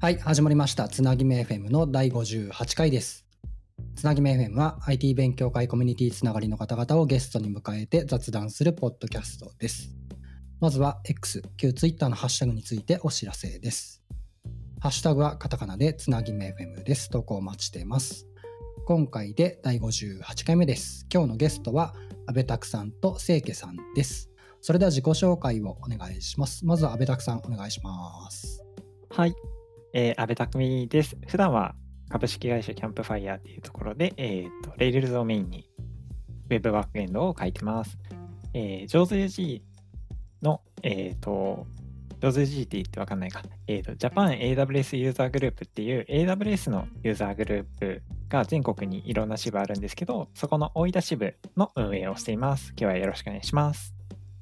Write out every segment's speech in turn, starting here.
はい、始まりました。つなぎめ FM の第58回です。つなぎめ FM は IT 勉強会コミュニティつながりの方々をゲストに迎えて雑談するポッドキャストです。まずは X、旧 Twitter のハッシュタグについてお知らせです。ハッシュタグはカタカナでつなぎめ FM です。投稿お待ちています。今回で第58回目です。今日のゲストは安倍拓さんと清家さんです。それでは自己紹介をお願いします。まずは安倍拓さんお願いします。はい、えー、安倍匠です。普段は株式会社キャンプファイヤーっていうところで、えー、と、レイルズをメインにウェブバックエンドを書いてます。えー、上手 G の、えっ、と、上手 G って言ってわかんないか。えっ、と、Japan AWS ユーザーグループっていう AWS のユーザーグループが全国にいろんな支部あるんですけど、そこの大分支部の運営をしています。今日はよろしくお願いします。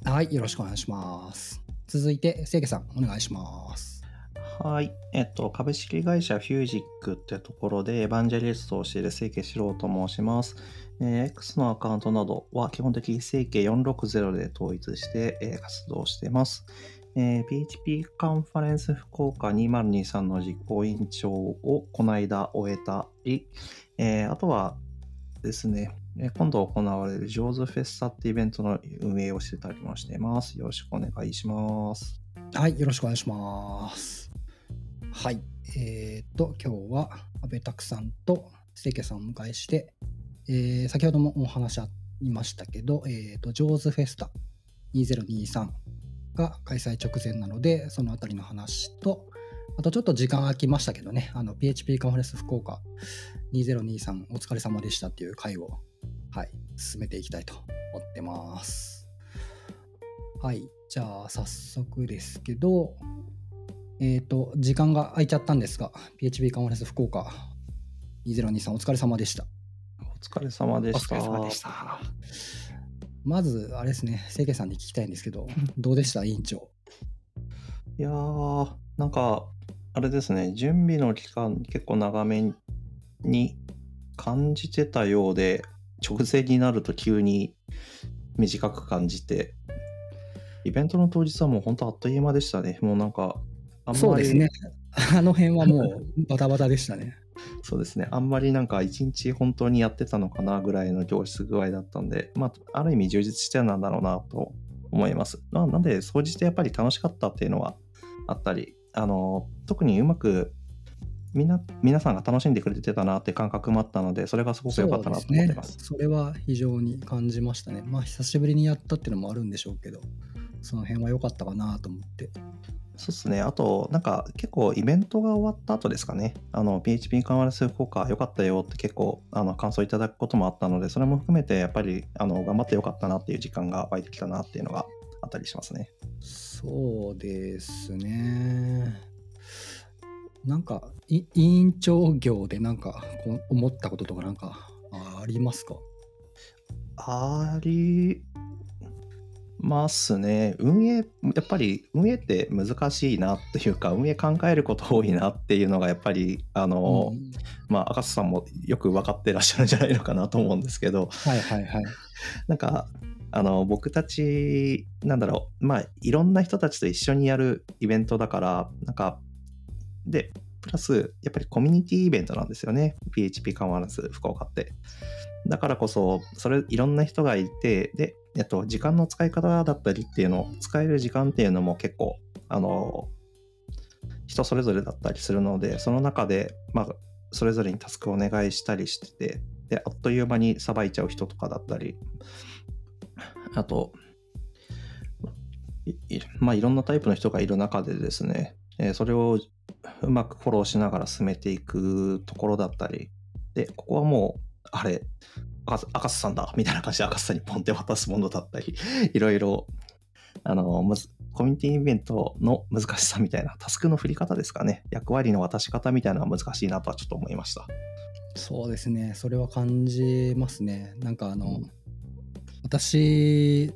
はい、よろしくお願いします。続いて、清家さん、お願いします。はい。えっと、株式会社フュージックってところでエヴァンジェリストをしている清家四郎と申します。えー X のアカウントなどは基本的に清家460で統一して、えー活動しています。えー PHP カンファレンス福岡2023の実行委員長をこの間終えたり、えーあとはですね、今度行われるジョーズフェスタってイベントの運営をしてたりもしています。よろしくお願いします。はい、よろしくお願いします。はい、えー、っと、今日は安倍拓さんと清家さんをお迎えして、えー先ほどもお話ありましたけど、えーっと、ジョーズフェスタ2023が開催直前なので、そのあたりの話と、あとちょっと時間空きましたけどね、あの PHP カンファレンス福岡2023お疲れ様でしたっていう回を、はい、進めていきたいと思ってます。はい、じゃあ早速ですけど、えっ、と、時間が空いちゃったんですが、PHP カンファレンス福岡2023お疲れ様でした。お疲れ様でおした。疲れ様でした。まず、あれですね、清家さんに聞きたいんですけど、どうでした、委員長。いやー、なんか、あれですね、準備の期間結構長めに感じてたようで、直前になると急に短く感じて、イベントの当日はもう本当あっという間でしたね。もうなんか、そうですね。あの辺はもう バタバタでしたね。そうですね。あんまりなんか一日本当にやってたのかなぐらいの教室具合だったんで、まあ、ある意味充実してたんだろうなと思います。まあ、なんで、総じてやっぱり楽しかったっていうのはあったり、あの、特にうまくみんな、皆さんが楽しんでくれてたなって感覚もあったので、それがすごく良かったなと思ってます。それは非常に感じましたね。まあ、久しぶりにやったっていうのもあるんでしょうけど、その辺は良かったかなと思って。そうですね。あと、なんか結構イベントが終わった後ですかね。あの、PHP カンファレンス福岡良かったよって結構あの感想いただくこともあったので、それも含めてやっぱりあの頑張ってよかったなっていう時間が湧いてきたなっていうのがあったりしますね。そうですね。なんか、い委員長業でなんか思ったこととかなんかありますか？ありますね。運営、やっぱり運営って難しいなっていうか、運営考えること多いなっていうのがやっぱり、あの、うんまあ、赤瀬さんもよく分かってらっしゃるんじゃないのかなと思うんですけど、はいはいはい。なんか、あの、僕たち、なんだろう、まあ、いろんな人たちと一緒にやるイベントだから、なんか、で、プラス、やっぱりコミュニティイベントなんですよね。PHP カンファレンス福岡って。だからこそ、それ、いろんな人がいて、で、えっと、時間の使い方だったりっていうのを、使える時間っていうのも結構、あの、人それぞれだったりするので、その中で、まあ、それぞれにタスクをお願いしたりしてて、で、あっという間にさばいちゃう人とかだったり、あと、まあ、いろんなタイプの人がいる中でですね、えそれをうまくフォローしながら進めていくところだったり、で、ここはもう、あれ、赤瀬さんだみたいな感じで赤瀬さんにポンって渡すものだったり、いろいろ、あの、むずコミュニティイベントの難しさみたいな、タスクの振り方ですかね、役割の渡し方みたいなのは難しいなとはちょっと思いました。そうですね。それは感じますね。なんかあの、私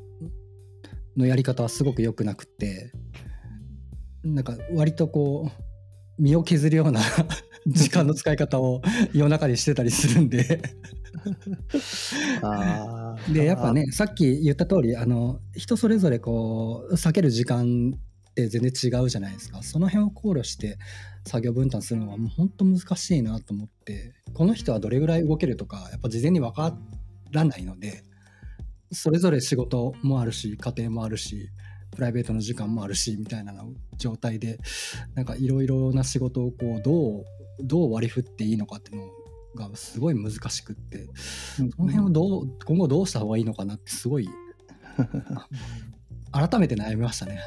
のやり方はすごく良くなくって、なんか割とこう、身を削るような 時間の使い方を夜中にしてたりするんで でやっぱねさっき言った通りあの人それぞれこう避ける時間って全然違うじゃないですか。その辺を考慮して作業分担するのはもう本当難しいなと思ってこの人はどれぐらい動けるとかやっぱ事前に分からないのでそれぞれ仕事もあるし家庭もあるしプライベートの時間もあるしみたいな状態でなんかいろいろな仕事をこうどうどう割り振っていいのかっていうのをがすごい難しくってその辺をどう今後どうした方がいいのかなってすごい 改めて悩みましたね。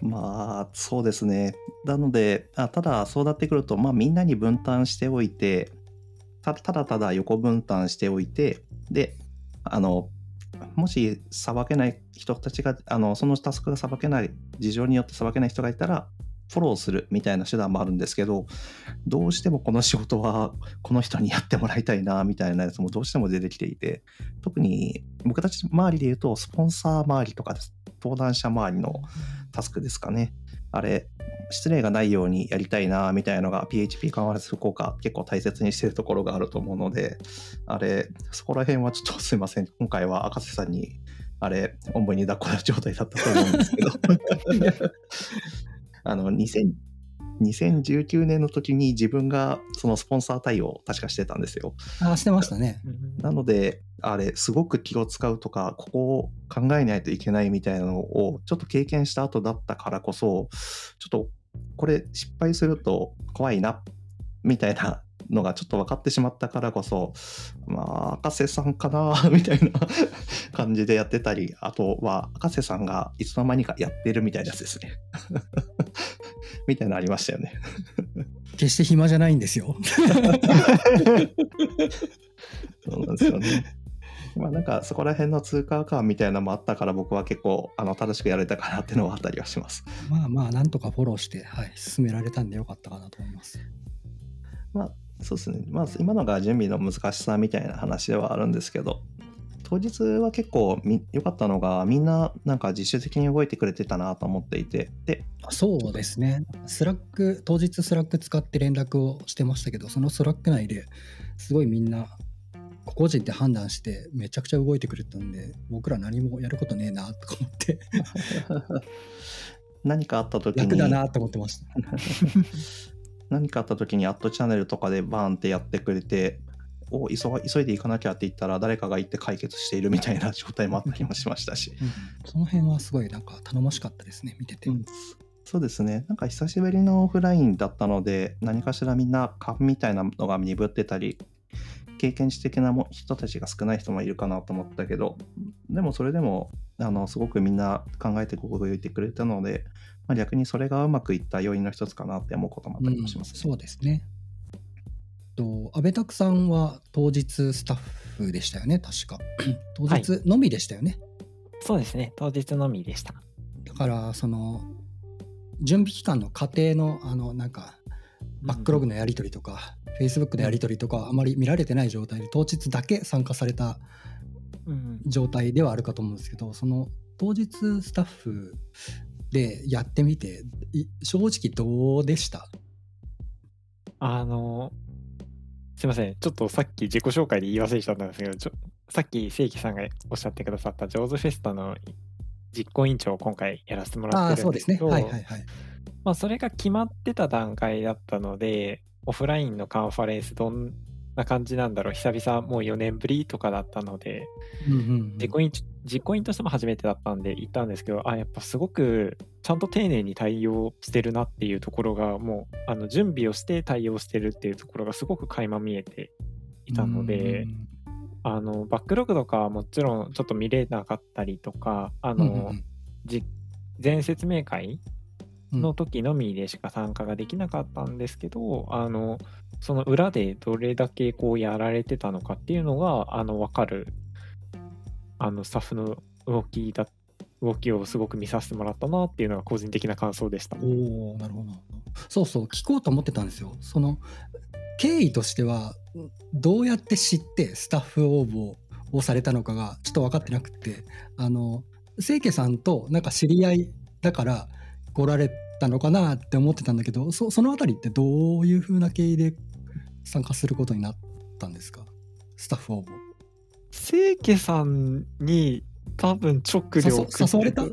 まあそうですね。なのであただそうなってくると、まあ、みんなに分担しておいてたただただ横分担しておいてであのもしさばけない人たちがあのそのタスクがさばけない事情によってさばけない人がいたらフォローするみたいな手段もあるんですけどどうしてもこの仕事はこの人にやってもらいたいなみたいなやつもどうしても出てきていて特に僕たち周りで言うとスポンサー周りとか登壇者周りのタスクですかね。あれ失礼がないようにやりたいなみたいなのが PHP カンファレンス効果結構大切にしてるところがあると思うのであれそこら辺はちょっとすいません。今回は赤瀬さんにあれおんぶに抱っこの状態だったと思うんですけど。あの2000 2019年の時に自分がそのスポンサー対応を確かしてたんですよ。あしてましたね。なので、あれ、すごく気を使うとか、ここを考えないといけないみたいなのをちょっと経験した後だったからこそ、ちょっとこれ失敗すると怖いな、みたいなのがちょっと分かってしまったからこそ、まあ、赤瀬さんかな、みたいな感じでやってたり、あとは赤瀬さんがいつの間にかやってるみたいなやつですね。みたいなのありましたよね。決して暇じゃないんですよ。そうなんですよね。まあなんかそこら辺の通過感みたいなのもあったから僕は結構あの正しくやれたかなっていうのはあったりはします。まあまあなんとかフォローして、はい、進められたんでよかったかなと思います。まあそうですね。まあ今のが準備の難しさみたいな話ではあるんですけど、当日は結構良かったのがみんななんか自主的に動いてくれてたなと思っていて。でそうですね。 Slack 当日 Slack 使って連絡をしてましたけどその Slack 内ですごいみんな個々人で判断してめちゃくちゃ動いてくれたんで僕ら何もやることねえなとか思って。何かあった時に。楽だなと思ってました 何かあった時にアットチャンネルとかでバーンってやってくれてを急急いで行かなきゃって言ったら誰かが行って解決しているみたいな状態もあったりもしましたし、うん、その辺はすごいなんか頼もしかったですね見てて、うん、そうですね。なんか久しぶりのオフラインだったので何かしらみんな勘みたいなのが鈍ってたり経験値的な人たちが少ない人もいるかなと思ったけどでもそれでもあのすごくみんな考えて動いてくれたので、まあ、逆にそれがうまくいった要因の一つかなって思うこともあったりもします、ね。うん、そうですね。と安倍拓さんは当日スタッフでしたよね確か。当日のみでしたよね、はい、そうですね。当日のみでした。だからその準備期間の過程のあのなんかバックログのやり取りとか、うん、Facebook のやり取りとかあまり見られてない状態で当日だけ参加された状態ではあるかと思うんですけどその当日スタッフでやってみて正直どうでした？あのすいません。ちょっとさっき自己紹介で言い忘れちゃったんですけど、ちょさっき正規さんがおっしゃってくださったジョーズフェスタの実行委員長を今回やらせてもらってるんですけど、それが決まってた段階だったので、オフラインのカンファレンスどんな感じなんだろう、久々もう4年ぶりとかだったので、うんうんうん、実行委員実行委員としても初めてだったんで行ったんですけど、あ、やっぱすごくちゃんと丁寧に対応してるなっていうところが、もうあの準備をして対応してるっていうところがすごく垣間見えていたので、あのバックログとかはもちろんちょっと見れなかったりとか、あの、うんうん、全説明会の時のみでしか参加ができなかったんですけど、あのその裏でどれだけこうやられてたのかっていうのがあの分かるあのスタッフの動きだ動きをすごく見させてもらったなっていうのが個人的な感想でした。おなるほどそうそう聞こうと思ってたんですよ。その経緯としてはどうやって知ってスタッフ応募をされたのかがちょっと分かってなくてあの清家さんとなんか知り合いだから来られたのかなって思ってたんだけどそその辺りってどういう風な経緯で参加することになったんですか？スタッフ応募。清家さんに多分直で送誘われた？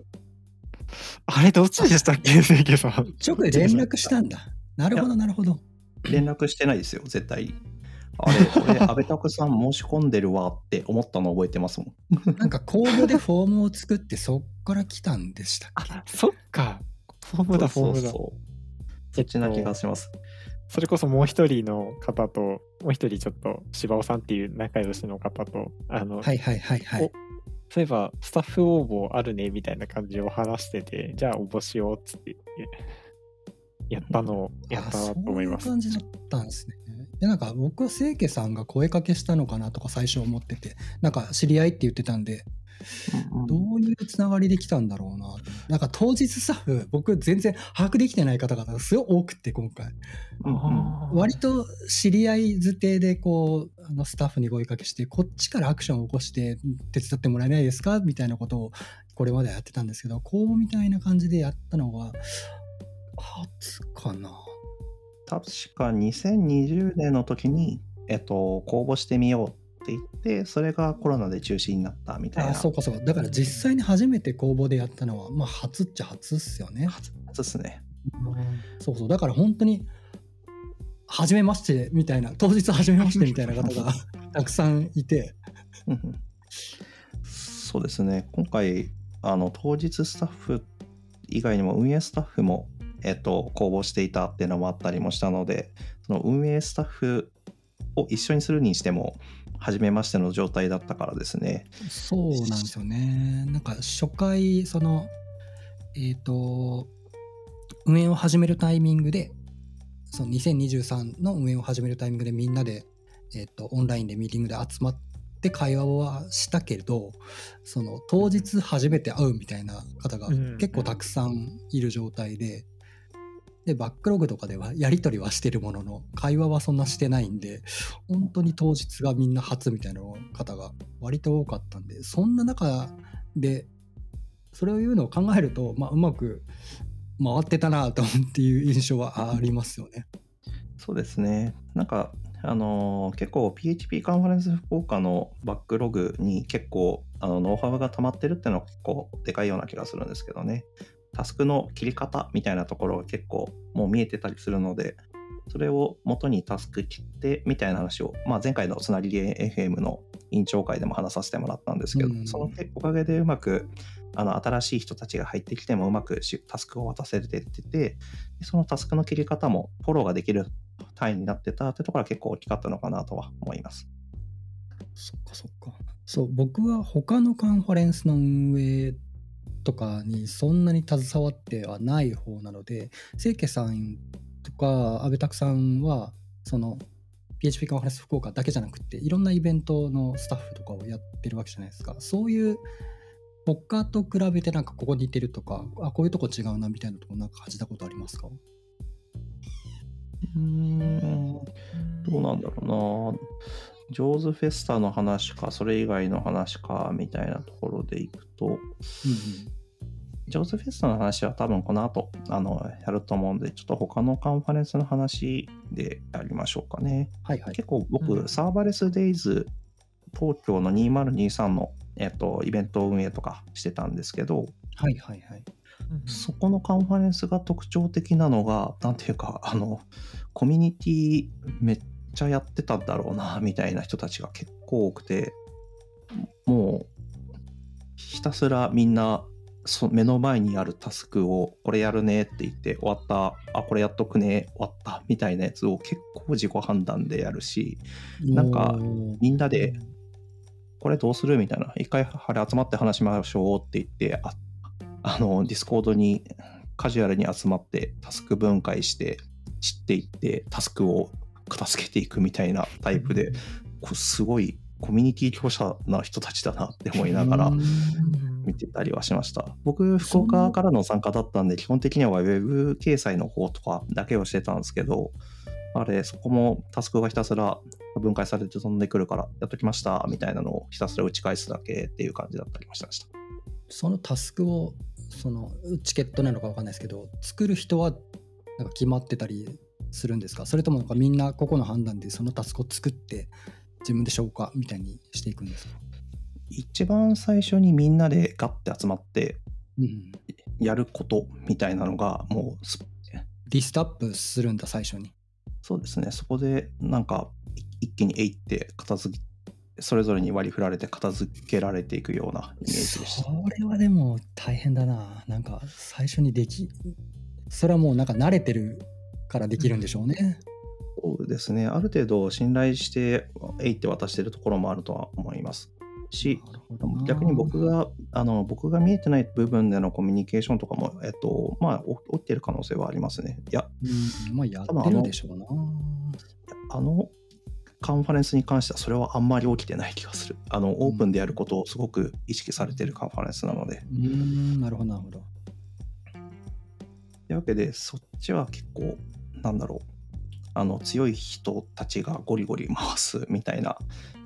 あれどっちでしたっけ？清家さん。直で連絡したんだ。なるほど、なるほど。連絡してないですよ、絶対。あれ、俺、安倍拓さん申し込んでるわって思ったの覚えてますもん。なんか公募でフォームを作ってそっから来たんでしたっけ？あ、そっか。フォームだ、フォームだ。そうそうそっちな気がします。それこそもう一人の方と、もう一人ちょっと柴尾さんっていう仲良しの方と、あの、はいはいはいはい。そういえばスタッフ応募あるねみたいな感じを話してて、じゃあ応募しようっつって言って、やったのをやったなと思います。あそういう感じだったんですね。でなんか僕は清家さんが声かけしたのかなとか最初思ってて、なんか知り合いって言ってたんで、うんどういうつながりできたんだろうな。なんか当日スタッフ、僕全然把握できてない方々がすごい多くて今回。割と知り合いづてでこうあのスタッフに声かけしてこっちからアクションを起こして手伝ってもらえないですかみたいなことをこれまでやってたんですけど公募みたいな感じでやったのが初かな確か2020年の時に、えっと、公募してみようって言って、それがコロナで中止になったみたいな。あそうかそうかだから実際に初めて公募でやったのはまあ初っちゃ初っすよね初初っすね。そうそうだから本当に初めましてみたいな当日初めましてみたいな方が たくさんいてうんうんそうですね。今回、あの、当日スタッフ以外にも運営スタッフも、えっと、公募していたっていうのもあったりもしたので、その運営スタッフを一緒にするにしても、初めましての状態だったからですね。そうなんですよね。なんか初回、その、えっ、と、運営を始めるタイミングで、その2023の運営を始めるタイミングでみんなで、えっ、と、オンラインでミーティングで集まって会話はしたけれど、その当日初めて会うみたいな方がうん結構たくさんいる状態で、で、バックログとかではやり取りはしてるものの、会話はそんなしてないんで、本当に当日がみんな初みたいな方が割と多かったんで、そんな中で、それを言うのを考えると、まあ、うまく回ってたなとっていう印象はありますよね。そうですね。なんか、あのー結構 PHP カンファレンス福岡のバックログに結構あのノウハウが溜まってるっていうのは結構でかいような気がするんですけどね。タスクの切り方みたいなところが結構もう見えてたりするので、それを元にタスク切ってみたいな話を、まあ、前回のつなりで FM の委員長会でも話させてもらったんですけど、うんそのおかげでうまくあの新しい人たちが入ってきてもうまくしタスクを渡せてってて、でそのタスクの切り方もフォローができる単位になってたってところは結構大きかったのかなとは思います。そっかそっか。そう、僕は他のカンファレンスの運営とかにそんなに携わってはない方なので、清家さんとか安倍拓さんは、その PHP カンファレンス福岡だけじゃなくて、いろんなイベントのスタッフとかをやってるわけじゃないですか。そういう他と比べてなんかここ似てるとか、あ、こういうとこ違うなみたいなとこなんか感じたことありますか？うん、どうなんだろうな。ジョーズフェスタの話か、それ以外の話か、みたいなところでいくと、うんジョーズフェスタの話は多分この後、あの、やると思うんで、ちょっと他のカンファレンスの話でやりましょうかね。はいはい。結構僕、うんサーバレスデイズ東京の2023の、えっと、イベント運営とかしてたんですけど、はいはいはい。そこのカンファレンスが特徴的なのが、なんていうか、あの、コミュニティめっちゃやってたんだろうな、みたいな人たちが結構多くて、もう、ひたすらみんな、そ目の前にあるタスクを、これやるねって言って、終わった、あ、これやっとくね、終わった、みたいなやつを結構自己判断でやるし、なんかみんなで、これどうする？みたいな、一回あれ集まって話しましょうって言って、ああの、 Discord にカジュアルに集まってタスク分解して、散っていって、タスクを片付けていくみたいなタイプで、こうすごいコミュニティ強者な人たちだなって思いながらうん見てたりはしました。僕、福岡からの参加だったんで、基本的には Web 掲載の方とかだけをしてたんですけど、あれ、そこもタスクがひたすら分解されて飛んでくるから、やっときましたみたいなのをひたすら打ち返すだけっていう感じだったりもしました。そのタスクをそのチケットなのかわかんないですけど作る人はなんか決まってたりするんですか？それともなんかみんな個々の判断でそのタスクを作って自分で消化みたいにしていくんですか、一番最初にみんなでガッて集まってうん、やることみたいなのがもうすリストアップするんだ、最初に。そうですね。そこでなんかい一気にえいって片付けそれぞれに割り振られて片付けられていくようなイメージでしたそれはでも大変だな。なんか最初にでき、それはもうなんか慣れてるからできるんでしょうね。そうですねある程度信頼してえいって渡してるところもあるとは思いますし逆に僕があの僕が見えてない部分でのコミュニケーションとかも、えっとまあ、お起きてる可能性はありますね。いや、うん、まあやってるでしょうな。あのカンファレンスに関してはそれはあんまり起きてない気がする。あのオープンでやることをすごく意識されてるカンファレンスなので。うん、なるほど、なるほど。というわけで、そっちは結構、なんだろう。あの強い人たちがゴリゴリ回すみたいな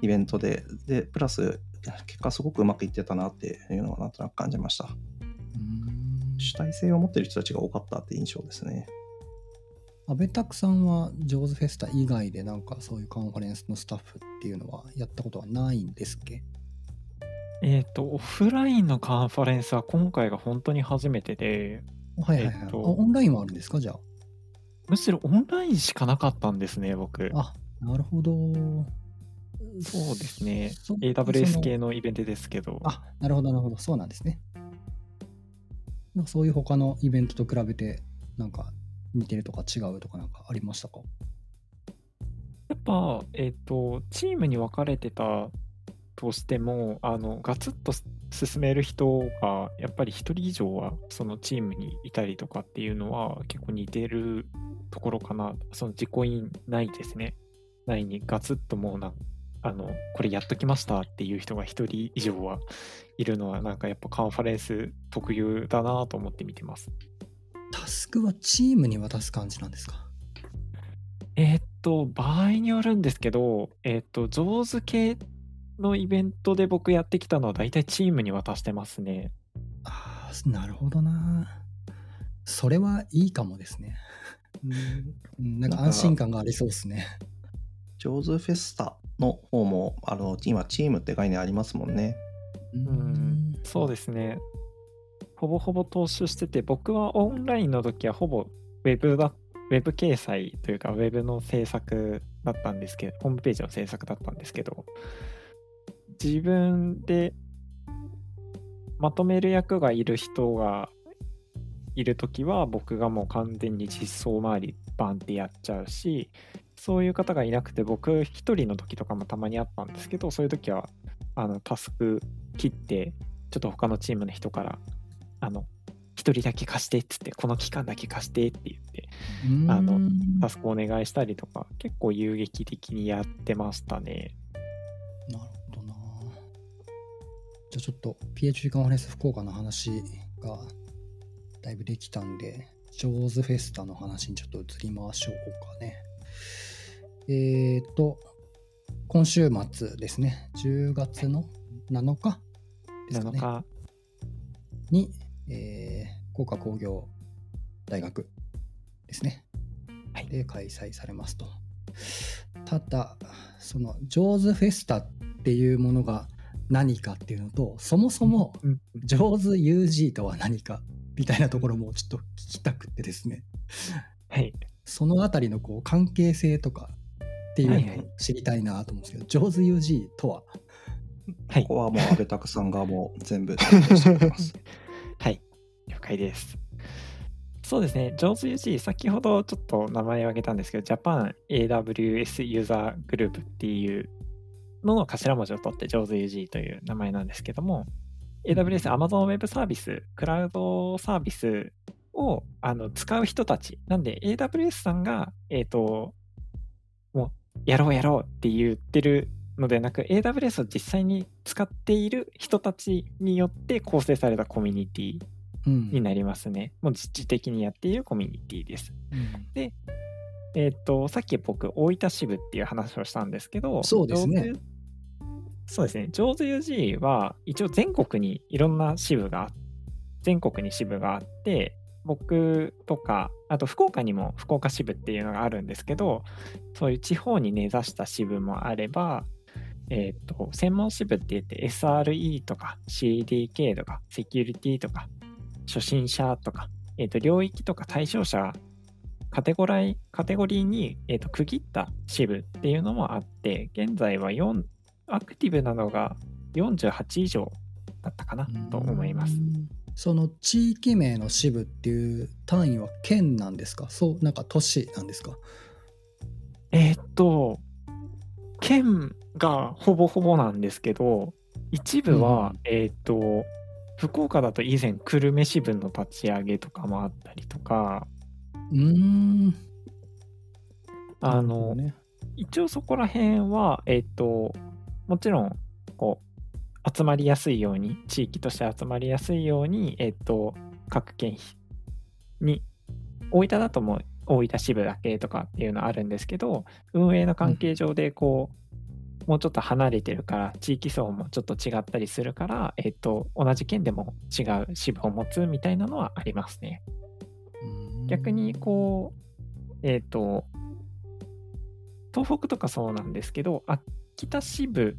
イベントで、で、プラス、結果すごくうまくいってたなっていうのはなんとなく感じました。うん主体性を持ってる人たちが多かったって印象ですね。安倍拓さんはジョーズフェスタ以外でなんかそういうカンファレンスのスタッフっていうのはやったことはないんですっけ？えっ、と、オフラインのカンファレンスは今回が本当に初めてで、はいはいはい。えっとあオンラインはあるんですか？じゃむしろオンラインしかなかったんですね、僕。あ。あ、なるほど。そうですね。そ AWS 系のイベントですけど。あ、なるほど、なるほど。そうなんですね。なんかそういう他のイベントと比べて、なんか似てるとか違うとかなんかありましたか？やっぱ、えっ、と、チームに分かれてたとしても、あの、ガツッと進める人が、やっぱり一人以上はそのチームにいたりとかっていうのは結構似てるところかな。その自己印ないですね。ないにガツッともうな、あの、これやっときましたっていう人が一人以上はいるのは、なんかやっぱカンファレンス特有だなと思って見てます。タスクはチームに渡す感じなんですか？えーっと、場合によるんですけど、えーっと、上手系のイベントで僕やってきたのは大体チームに渡してますね。ああ、なるほどな。それはいいかもですね。うん、なんか安心感がありそうですね。ジョーズフェスタの方も、あの、今、チームって概念ありますもんね。うんそうですね。ほぼほぼ踏襲してて、僕はオンラインの時はほぼウェブだ、ウェブ掲載というか、ウェブの制作だったんですけど、ホームページの制作だったんですけど、自分でまとめる役がいる人がいる時は、僕がもう完全に実装周りバンってやっちゃうし、そういう方がいなくて、僕一人の時とかもたまにあったんですけど、そういう時は、あの、タスク切って、ちょっと他のチームの人から、あの、一人だけ貸してっつって、この期間だけ貸してって言って、うんあのタスクお願いしたりとか、結構有劇的にやってましたね。なるほどな。じゃあちょっと PHP カンファレンス福岡の話がだいぶできたんで、ジョーズフェスタの話にちょっと移りましょうかね。えっ、と、今週末ですね、10月の7日ですか7ね。日、に、えー、福岡工業大学ですね。はいで開催されますと。ただ、その、ジョーズフェスタっていうものが何かっていうのと、そもそも、うんジョーズ UG とは何かみたいなところもちょっと聞きたくてですね。はい。そのあたりのこう関係性とかっていうはいはいのを知りたいなと思うんですけど、ジョーズ UG とは？はいここはもう安倍拓さんがもう全部担当しております。はい、了解です。そうですね、上手 UG、先ほどちょっと名前を挙げたんですけど、Japan AWS ユーザーグループっていうのの頭文字を取って上手 UG という名前なんですけども、AWS、Amazon Web サービス、クラウドサービスをあの使う人たち、なんで AWS さんが、えっ、と、もうやろうやろうって言ってるのではなく、AWS を実際に使っている人たちによって構成されたコミュニティうんになりますね。もう実地的にやっているコミュニティです。うんえっ、と、さっき僕、大分支部っていう話をしたんですけど、そうですね。そうですね。上手 UG は、一応全国にいろんな支部が、全国に支部があって、僕とか、あと福岡にも福岡支部っていうのがあるんですけど、そういう地方に根ざした支部もあれば、えっ、と、専門支部って言って SRE とか CDK とかセキュリティとか初心者とか、えっ、と、領域とか対象者、カテゴライカテゴリーに、えっと区切った支部っていうのもあって、現在は4、アクティブなのが48以上だったかなと思います。う。んその地域名の支部っていう単位は県なんですか？そうなんか都市なんですか？えーっと、県がほぼほぼなんですけど、一部は、うんえーっと、福岡だと以前、久留米支部の立ち上げとかもあったりとか、うーん。あの、ね。一応そこら辺は、えーっと、もちろん、こう、集まりやすいように、地域として集まりやすいように、えーっと、各県に、大分だともう大分支部だけとかっていうのあるんですけど、運営の関係上で、こう、もうちょっと離れてるから、地域層もちょっと違ったりするから、えーっと、同じ県でも違う支部を持つみたいなのはありますね。うん逆にこうえっ、と東北とかそうなんですけど秋田支部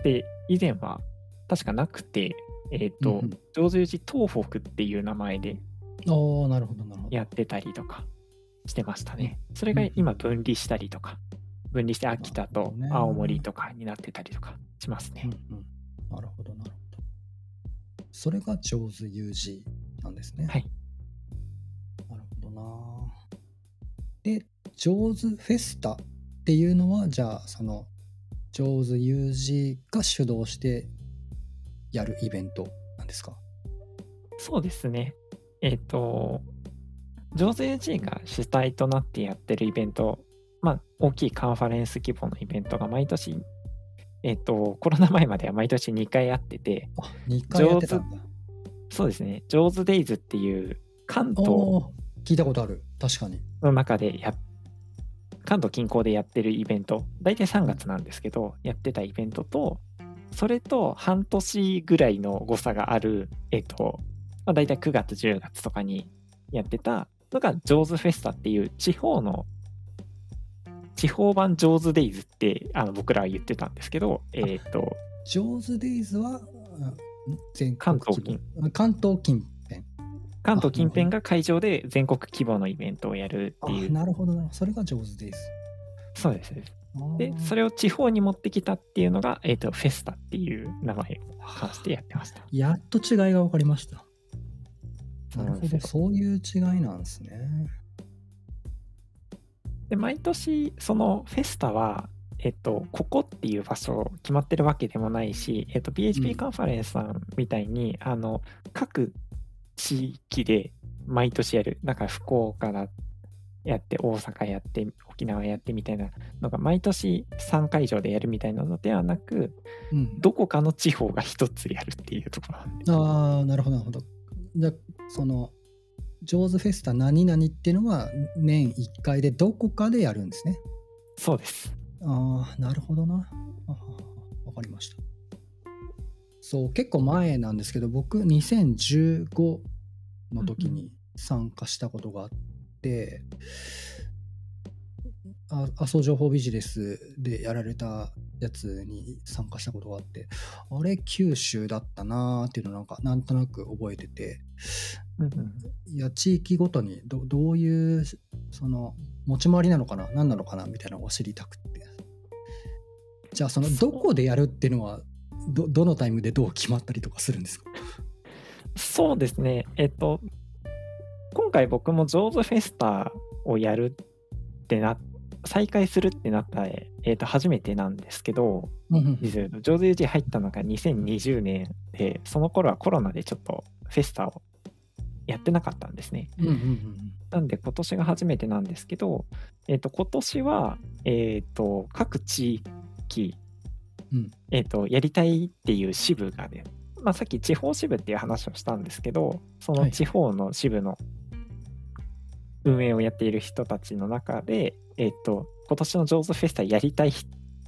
って以前は確かなくてえっ、と、うんうん。上手寺東北っていう名前でなるほどなるほど。やってたりとかしてましたね。それが今分離したりとか分離して秋田と青森とかになってたりとかしますね、うんうん。なるほどなるほど。それが上手 UG なんですね。はい。なるほどな。で上手フェスタっていうのはじゃあその上手 UG が主導してやるイベントなんですか？そうですね。えっ、と、上手 UG が主体となってやってるイベント、まあ、大きいカンファレンス規模のイベントが毎年、えっ、と、コロナ前までは毎年2回あってて、あ2回やってたんだ。そうですね、上手デイズっていう関東聞いたことある。確かに。の中でや関東近郊でやってるイベント、大体3月なんですけど、やってたイベントと、それと半年ぐらいの誤差がある、えっと、まあ、大体9月、10月とかにやってたのが、ジョーズフェスタっていう地方の、地方版ジョーズデイズってあの僕らは言ってたんですけど、えっと、上手デイズは全関国東規模関東近。辺関東近辺が会場で全国規模のイベントをやるあっていう、なるほどな。それが上手です。そうですで、それれを地方に持ってきたっていうのが、えっと、フェスタっていう名前を関してやってました。やっと違いが分かりました。なるほどそういう違いなんですね。で、毎年、そのフェスタは、えっと、ここっていう場所決まってるわけでもないし、えっと、うん。PHP カンファレンスさんみたいに、あの、各地域で毎年やる。だから福岡だやって、大阪やって、沖縄やってみたいなのが、毎年3会場でやるみたいなのではなく、うんどこかの地方が一つやるっていうところなんで。ああなるほどなるほどじゃあその上手フェスタ何々っていうのは年1回でどこかでやるんですねそうです。ああなるほどなわかりましたそう結構前なんですけど僕2015の時に参加したことがあって、あ阿蘇情報ビジネスでやられたやつに参加したことがあってあれ九州だったなーっていうのなんかなんとなく覚えててうんうんいや地域ごとにどどういうその持ち回りなのかな何なのかなみたいなのを知りたくって。じゃあそのどこでやるっていうのはどどのタイムでどう決まったりとかするんですか？そうですね。えっと、今回僕もジョーズフェスタをやるってな、再開するってなった、えっと、初めてなんですけど、うんうん実はジョーズ UG 入ったのが2020年で、その頃はコロナでちょっとフェスタをやってなかったんですね。うんうんうんなんで今年が初めてなんですけど、えっと、今年は、えっと、各地域、うんえっと、やりたいっていう支部がね、まあ、さっき地方支部っていう話をしたんですけど、そのはい地方の支部の運営をやっている人たちの中で、えっと、今年のジョーズフェスタやりたい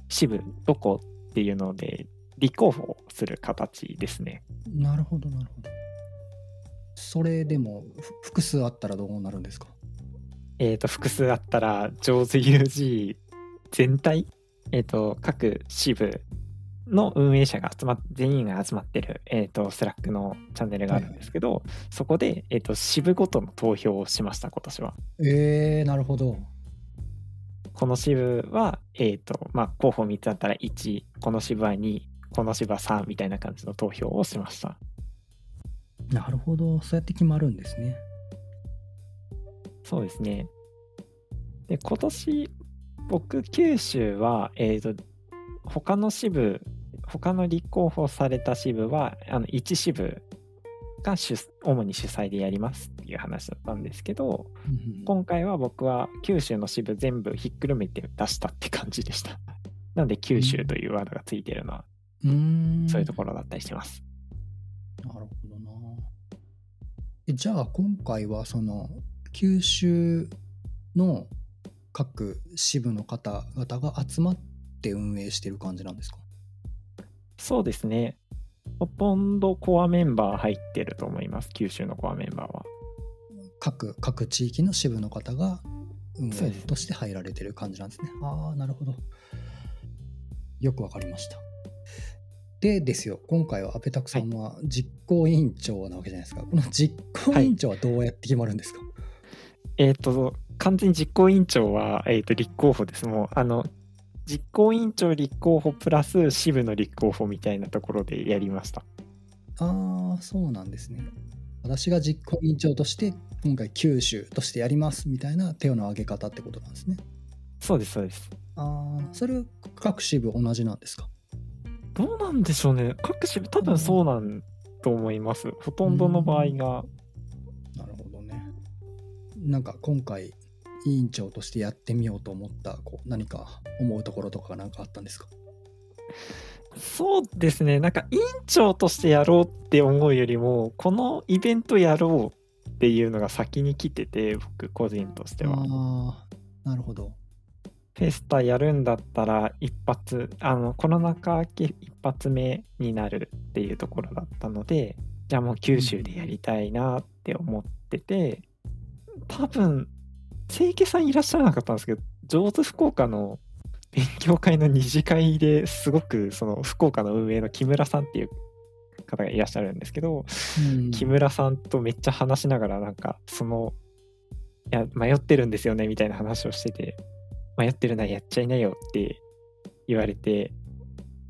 支部どこっていうので、立候補する形ですね。なるほどなるほど。それでもふ複数あったらどうなるんですか？えっ、と、複数あったら、 JAWS-UG 全体、えっ、と、各支部の運営者が集まっ全員が集まってる、えー、と Slack のチャンネルがあるんですけど、そこで、えー、と支部ごとの投票をしました今年は。えー、なるほど。この支部は、えーとまあ、候補3つあったら1この支部は2この支部は3みたいな感じの投票をしました。なるほど。そうやって決まるんですね。そうですね。で、今年、僕、九州は、えっ、と、他の支部、他の立候補された支部は、あの、1支部が主主に主催でやりますっていう話だったんですけど、うん今回は僕は九州の支部全部ひっくるめて出したって感じでした。なので、九州というワードがついてるのは、うーんそういうところだったりします。なるほどな。えじゃあ今回はその九州の各支部の方々が集まって運営してる感じなんですか？そうですね。ほとんどコアメンバー入ってると思います、九州のコアメンバーは。各各地域の支部の方が運営として入られてる感じなんですね。ああ、なるほど。よくわかりました。でですよ、今回はアペタクさんは実行委員長なわけじゃないですか。この実行委員長はどうやって決まるんですか、えっ、と、完全に実行委員長は、えー、と立候補です。もう、あの、実行委員長立候補プラス支部の立候補みたいなところでやりました。ああ、そうなんですね。私が実行委員長として、今回九州としてやりますみたいな手の挙げ方ってことなんですね。そうです、そうです。ああ、それ各支部同じなんですか？どうなんでしょうね。各支部、多分そうなんと思います。ほとんどの場合が。なるほどね。なんか今回、委員長としてやってみようと思った、こう何か思うところとか何かあったんですか？そうですね。なんか委員長としてやろうって思うよりも、このイベントやろうっていうのが先に来てて、僕個人としては。ああ、なるほど。フェスタやるんだったら一発あのコロナ禍明け一発目になるっていうところだったのでじゃあもう九州でやりたいなって思ってて多分清家さんいらっしゃらなかったんですけど上手福岡の勉強会の二次会ですごくその福岡の運営の木村さんっていう方がいらっしゃるんですけど、うん。木村さんとめっちゃ話しながらなんかそのいや迷ってるんですよねみたいな話をしてて迷ってるならやっちゃいなよって言われて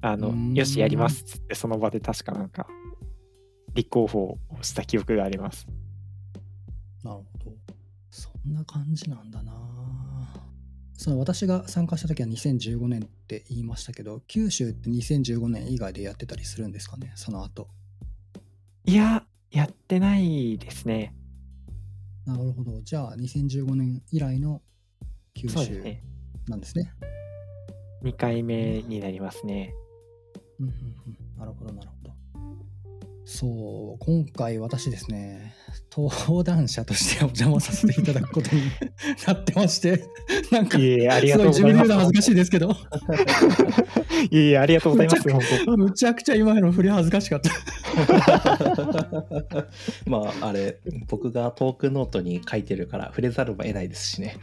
あのうーん。よしやりますっつってその場で確かなんか立候補をした記憶があります。なるほど。そんな感じなんだな。その私が参加した時は2015年って言いましたけど、九州って2015年以外でやってたりするんですかね、その後。いややってないですねなるほど。じゃあ2015年以来の九州そうですねなんですね。2回目になりますねうんうんうんなるほど、なるほど。そう、今回私ですね、登壇者としてお邪魔させていただくことになってまして、なんか、いえいえありすごがとござい自分で言うの恥ずかしいですけど、いえいえありがとうございます本当むちゃくちゃ今の振り恥ずかしかった。まあ、あれ、僕がトークノートに書いてるから触れざるを得ないですしね。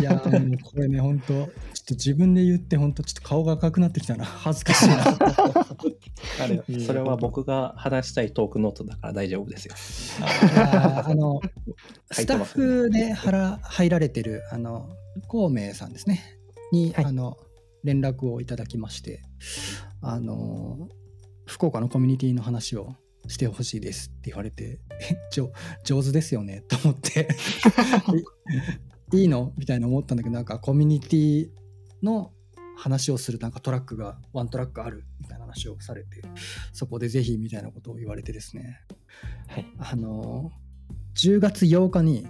いやーもうこれね、本当ちょっと自分で言って、本当ちょっと顔が赤くなってきたな。恥ずかしいな。あれそれは僕が話したいトークノートだから大丈夫ですよ。あの、書スタッフで腹入られてる、あの、孔明さんですね。に、はい。あの、連絡をいただきまして、あの、福岡のコミュニティの話をしてほしいですって言われて、上手ですよねと思って、いいいの？みたいな思ったんだけど、なんかコミュニティの話をするなんかトラックが、ワントラックあるみたいな話をされて、そこでぜひみたいなことを言われてですね、はい。あの10月8日に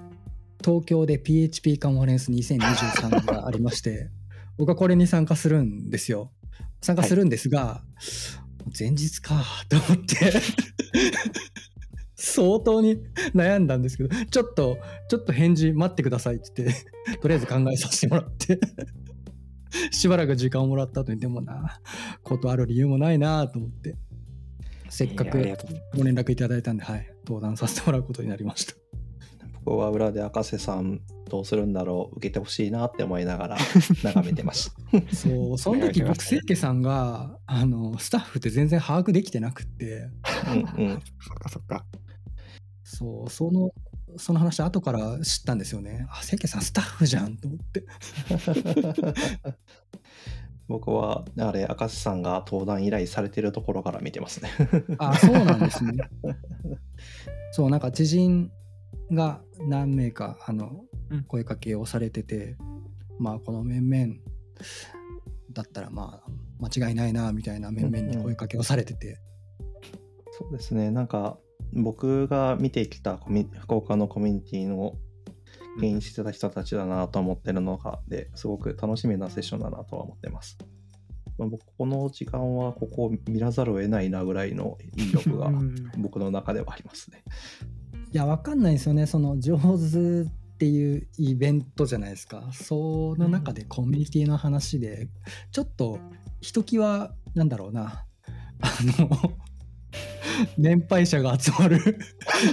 東京で PHP カンファレンス2023がありまして、僕はこれに参加するんですよ。参加するんですが、前日かと思って、相当に悩んだんですけど、ちょっと、ちょっと返事待ってくださいって言って、とりあえず考えさせてもらって、しばらく時間をもらった後に、でもな、断る理由もないなと思って、せっかくご連絡いただいたんで、はい、登壇させてもらうことになりました。ここは裏で赤瀬さんどうするんだろう受けてほしいなって思いながら 眺めてました。そう、その時僕、清家さんが、あの、スタッフって全然把握できてなくって、うんうん、そっかそっか。そう、その、その話後から知ったんですよね。あ、清家さんスタッフじゃんと思って。僕はあれ赤瀬さんが登壇依頼されてるところから見てますね。あ、そうなんですね。そう、なんか知人が何名か、あのうん、声かけをされてて、まあ、この面々だったら、まあ、間違いないな、みたいな面々に声かけをされてて、そうですねなんか僕が見てきた福岡のコミュニティの牽引してた人たちだなと思ってるのがですごく楽しみなセッションだなとは思ってます。まあ、僕この時間はここを見らざるを得ないなぐらいの引力がうん僕の中ではありますね。いや、わかんないんですよね。その、上手っていうイベントじゃないですか。その中でコミュニティの話で、ちょっと、ひときわ、なんだろうな、あの、年配者が集まる。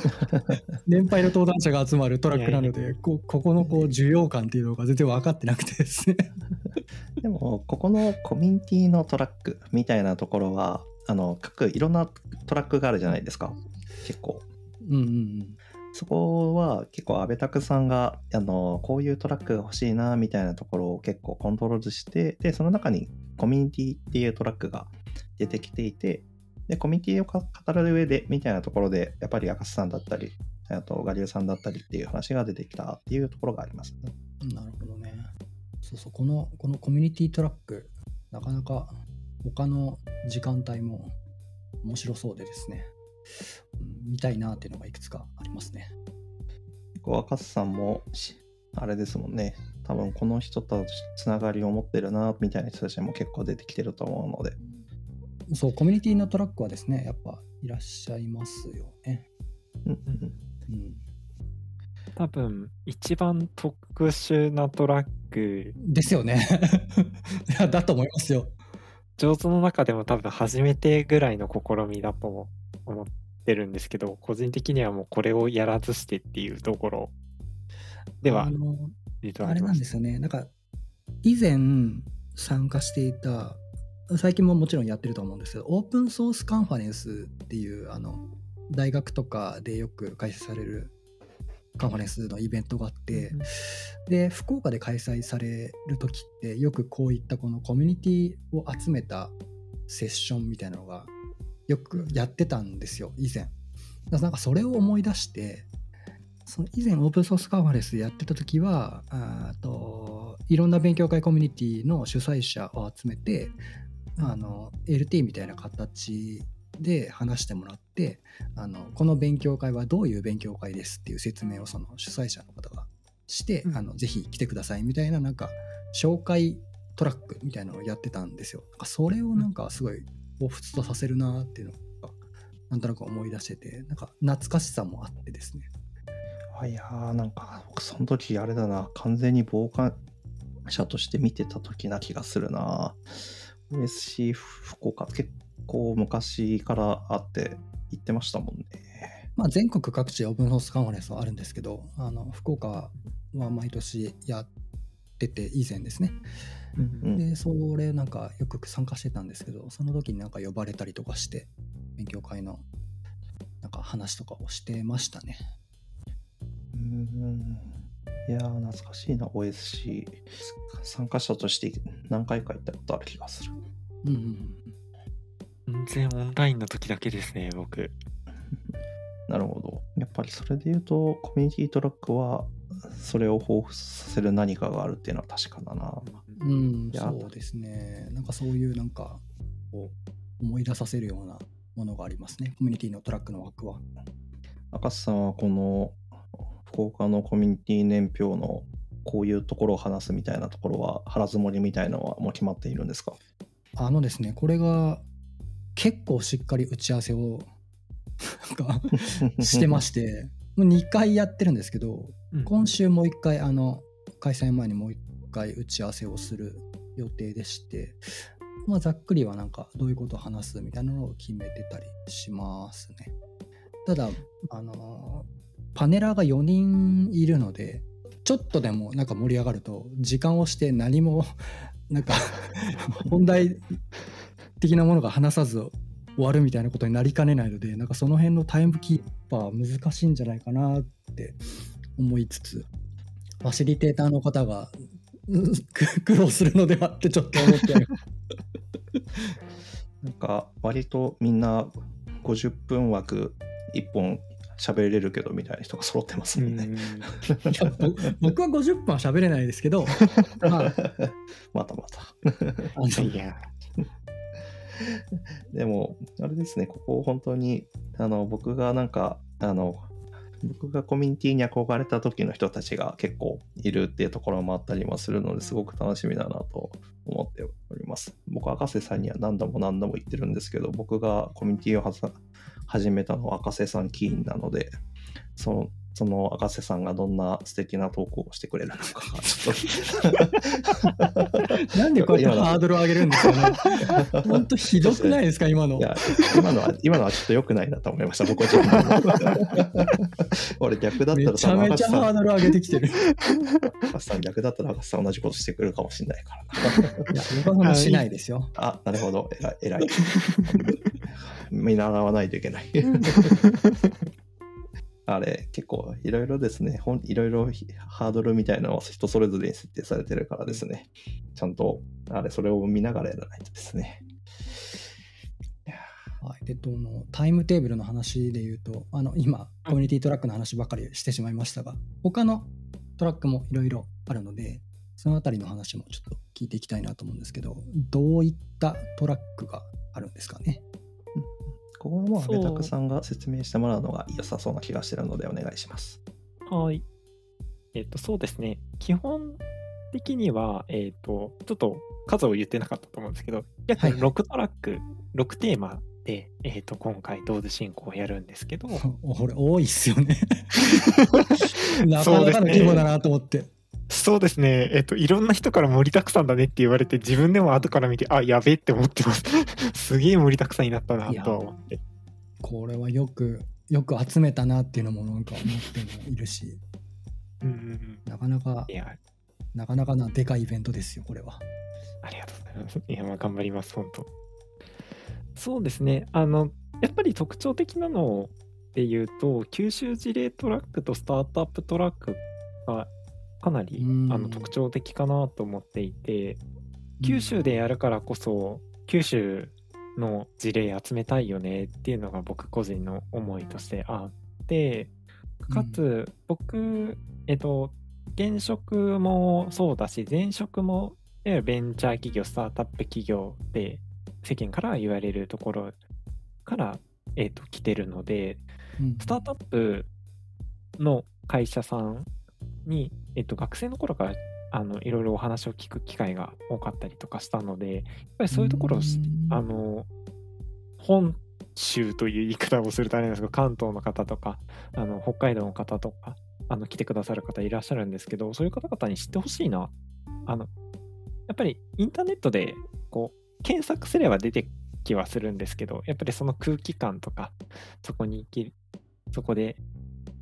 年配の登壇者が集まるトラックなのでこここのこう需要感っていうのが全然分かってなくてですね。でもここのコミュニティのトラックみたいなところはあの各いろんなトラックがあるじゃないですか。結構。うんうんうん。そこは結構安倍拓さんがあのこういうトラックが欲しいなみたいなところを結構コントロールしてでその中にコミュニティっていうトラックが出てきていてでコミュニティをか語る上でみたいなところでやっぱり赤瀬さんだったりあとガリュウさんだったりっていう話が出てきたっていうところがありますね。なるほどね。そうそうこのこのコミュニティトラックなかなか他の時間帯も面白そうでですね、うん見たいなっていうのがいくつかありますね。結構赤瀬さんもしあれですもんね。多分この人とつながりを持ってるなみたいな人たちも結構出てきてると思うのでそうコミュニティのトラックはですねやっぱいらっしゃいますよね。うん多分、一番特殊なトラック、ですよね。だと思いますよ。上手の中でも多分初めてぐらいの試みだと思ってるんですけど、個人的にはもうこれをやらずしてっていうところではあ、の実はあれ。なんですよね。なんか、以前参加していた、最近ももちろんやってると思うんですけど、オープンソースカンファレンスっていう、あの、大学とかでよく開催されるカンファレンスのイベントがあって、で、福岡で開催される時って、よくこういったこのコミュニティを集めたセッションみたいなのが、よくやってたんですよ、以前。なんかそれを思い出して、その以前オープンソースカンファレンスでやってた時はあーといろんな勉強会コミュニティの主催者を集めてあの LT みたいな形で話してもらってあのこの勉強会はどういう勉強会ですっていう説明をその主催者の方がして、うんあのぜひ来てくださいみたいななんか紹介トラックみたいなのをやってたんですよ。なんかそれをなんかすごい彷彿とさせるなっていうのがなんとなく思い出しててなんか懐かしさもあってですね。あいやーなんか僕その時あれだな完全に傍観者として見てた時な気がするな OSC 福岡結構昔からあって行ってましたもんねまあ、全国各地オープンソースカンファレンスはあるんですけど、あの福岡は毎年やってて以前ですね。うんで、それなんかよく参加してたんですけど、その時になんか呼ばれたりとかして、勉強会のなんか話とかをしてましたね。うんいやー懐かしいな OSC 参加者として何回か行ったことある気がするうん。全然オンラインの時だけですね、僕。なるほどやっぱりそれで言うとコミュニティトラックはそれを彷彿させる何かがあるっていうのは確かだなうん、そうですね。なんかそういうなんかこう思い出させるようなものがありますね。コミュニティのトラックの枠は。赤瀬さんはこの福岡のコミュニティ年表のこういうところを話すみたいなところは腹積もりみたいのはもう決まっているんですか？あのですね、これが結構しっかり打ち合わせを してまして、もう2回やってるんですけど、今週もう1回、あの、開催前にもう1回打ち合わせをする予定でして、まあ、ざっくりはなんかどういうことを話すみたいなのを決めてたりしますね。ただ、あの、パネラーが4人いるのでちょっとでもなんか盛り上がると時間をして何も なんか本題的なものが話さず終わるみたいなことになりかねないのでなんかその辺のタイムキーパー難しいんじゃないかなって思いつつファシリテーターの方が 苦労するのではってちょっと思って。なんか割とみんな50分枠1本喋れるけどみたいな人が揃ってますもんね。いやぼ僕は50分は喋れないですけど、まあ、またまた。いや、でも、あれですね、ここ本当に、あの、僕がなんか、あの、僕がコミュニティに憧れた時の人たちが結構いるっていうところもあったりもするのですごく楽しみだなと思っております。僕、赤瀬さんには何度も何度も言ってるんですけど、僕がコミュニティを始めたのは赤瀬さんキーンなので、そのその赤瀬さんがどんな素敵なトークをしてくれるのか、ちょっとなんでこうやってハードルを上げるんですかね。本当ひどくないですか、今のい。や、今のは、今のはちょっと良くないなと思いました、僕は 俺逆だったらめちゃめちゃハードル上げてきてる。い赤瀬さん逆だったら赤瀬さん同じことしてくるかもしれないからな。や、僕はそんなしないですよ。あ、なるほど、偉い。偉い 見習わないといけない。あれ、結構いろいろですね、いろいろハードルみたいなのは人それぞれに設定されてるからですね、ちゃんと、あれ、それを見ながらやらないとですね。はい、でとのタイムテーブルの話で言うとあの今コミュニティトラックの話ばかりしてしまいましたが他のトラックもいろいろあるのでそのあたりの話もちょっと聞いていきたいなと思うんですけどどういったトラックがあるんですかね？ここはもう、そうアベタクさんが説明してもらうのが良さそうな気がしてるのでお願いします。はい。えっ、と、そうですね。基本的には、えっ、と、ちょっと数を言ってなかったと思うんですけど、約はいはい6トラック、6テーマで、えっ、と、今回、同時進行をやるんですけど、おこれ多いっすよね なかなかの規模だなと思って、そうですね。えっ、と、いろんな人から盛りだくさんだねって言われて、自分でも後から見て、あ、やべえって思ってます。すげえ盛りだくさんになったなとは思って。これはよくよく集めたなっていうのもなんか思ってもいるしうん。なかなかなかなかなでかいイベントですよこれはありがとうございます。いや、まあ、頑張ります、本当。そうですね。あの、やっぱり特徴的なので言うと、九州事例トラックとスタートアップトラックがかなりうん。あの特徴的かなと思っていて、九州でやるからこそ、九州の事例集めたいよねっていうのが僕個人の思いとしてあって、かつ僕、えっと、現職もそうだし、前職もベンチャー企業、スタートアップ企業で世間から言われるところから、えっと、来てるので、うん。スタートアップの会社さんに、えっと、学生の頃からあのいろいろお話を聞く機会が多かったりとかしたので、やっぱりそういうところをあの本州という言い方をするとあれなんですけど関東の方とかあの北海道の方とかあの来てくださる方いらっしゃるんですけどそういう方々に知ってほしいな。あのやっぱりインターネットでこう検索すれば出てきはするんですけどやっぱりその空気感とかそこに行きそこで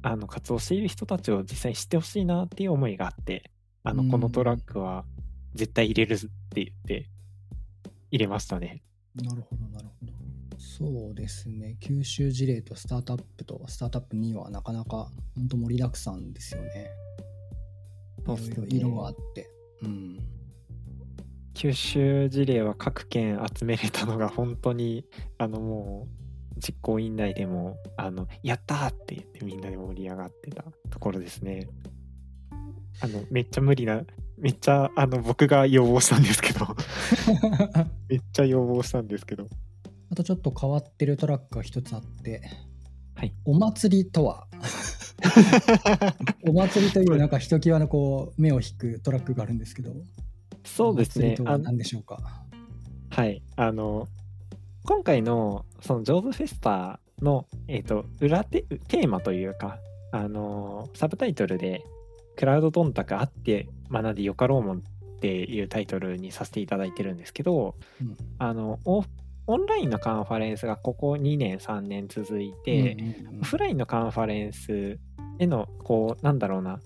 あの活動している人たちを実際に知ってほしいなっていう思いがあってあのうんこのトラックは絶対入れるって言って入れましたね。なるほど、なるほど。そうですね。九州事例とスタートアップとスタートアップ2はなかなか本当盛りだくさんですよね。そうね色があって。うん。九州事例は各県集めれたのが本当にあのもう実行委員内でもあのやったーって言ってみんなで盛り上がってたところですね。あのめっちゃ無理なめっちゃあの僕が要望したんですけど。めっちゃ要望したんですけど。あとちょっと変わってるトラックが一つあって、はい。お祭りとは？お祭りというなんかひときわのこう目を引くトラックがあるんですけど、そうですね。何でしょうか？はい。あの今回のそのジョーズフェスタの、えー、と裏テテーマというかあのサブタイトルで「クラウドドンタクあって学んでよかろうもん」っていうタイトルにさせていただいてるんですけど、うん。あのオオンラインのカンファレンスがここ2年3年続いて、うんうんうん。オフラインのカンファレンスへのこうなんだろうな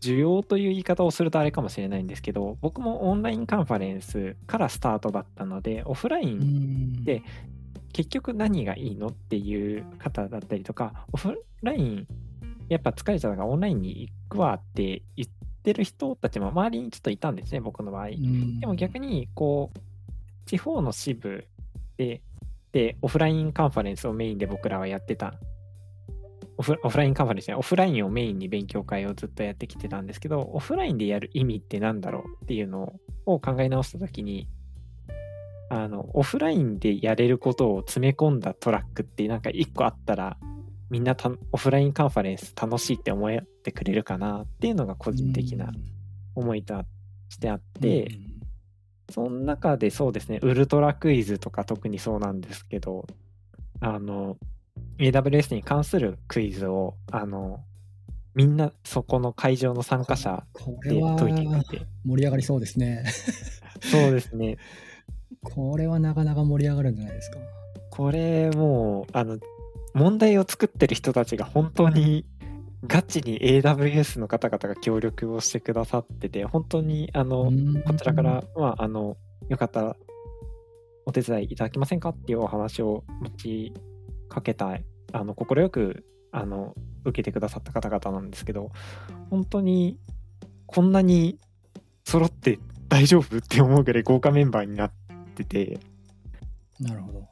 需要という言い方をするとあれかもしれないんですけど僕もオンラインカンファレンスからスタートだったのでオフライうンん。で結局何がいいのっていう方だったりとかオフラインやっぱ疲れちゃったからオンラインに行くわって言ってる人たちも周りにちょっといたんですね僕の場合。うん。でも逆にこう地方の支部ででオフラインカンファレンスをメインで僕らはやってたオフオフラインカンファレンスじゃないオフラインをメインに勉強会をずっとやってきてたんですけどオフラインでやる意味って何だろうっていうのを考え直した時にあのオフラインでやれることを詰め込んだトラックってなんか一個あったらみんなたオフラインカンファレンス楽しいって思ってくれるかなっていうのが個人的な思いとしてあって、その中でそうですね、ウルトラクイズとか特にそうなんですけど、あの、AWS に関するクイズを、あの、みんなそこの会場の参加者で解いていて、盛り上がりそうですね。そうですね、これはなかなか盛り上がるんじゃないですか。これもう、あの、問題を作ってる人たちが本当にガチに AWS の方々が協力をしてくださってて、本当に、あの、こちらから、まあ、あの、よかったらお手伝いいただけませんかっていうお話を持ちかけた、あの、快く、あの、受けてくださった方々なんですけど、本当に、こんなに揃って大丈夫って思うぐらい豪華メンバーになってて、なるほど。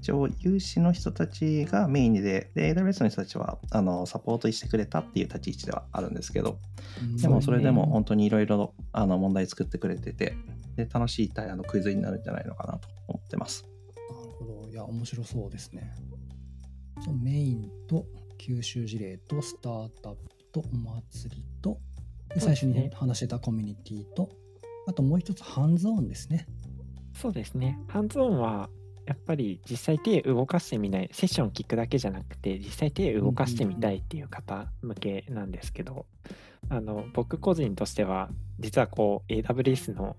一応、有志の人たちがメインで、で、AWS の人たちはあのサポートしてくれたっていう立ち位置ではあるんですけど、でもそれでも本当にいろいろあの問題作ってくれてて、で楽しいあのクイズになるんじゃないのかなと思ってます。いや、面白そうですね。そうメインと九州事例とスタートアップとお祭りと、で最初に話してたコミュニティと、あともう一つハンズオンですね。そうですね。ハンズオンは、やっぱり実際手動かしてみない、セッション聞くだけじゃなくて、実際手動かしてみたいっていう方向けなんですけど、あの、僕個人としては、実はこう、AWS の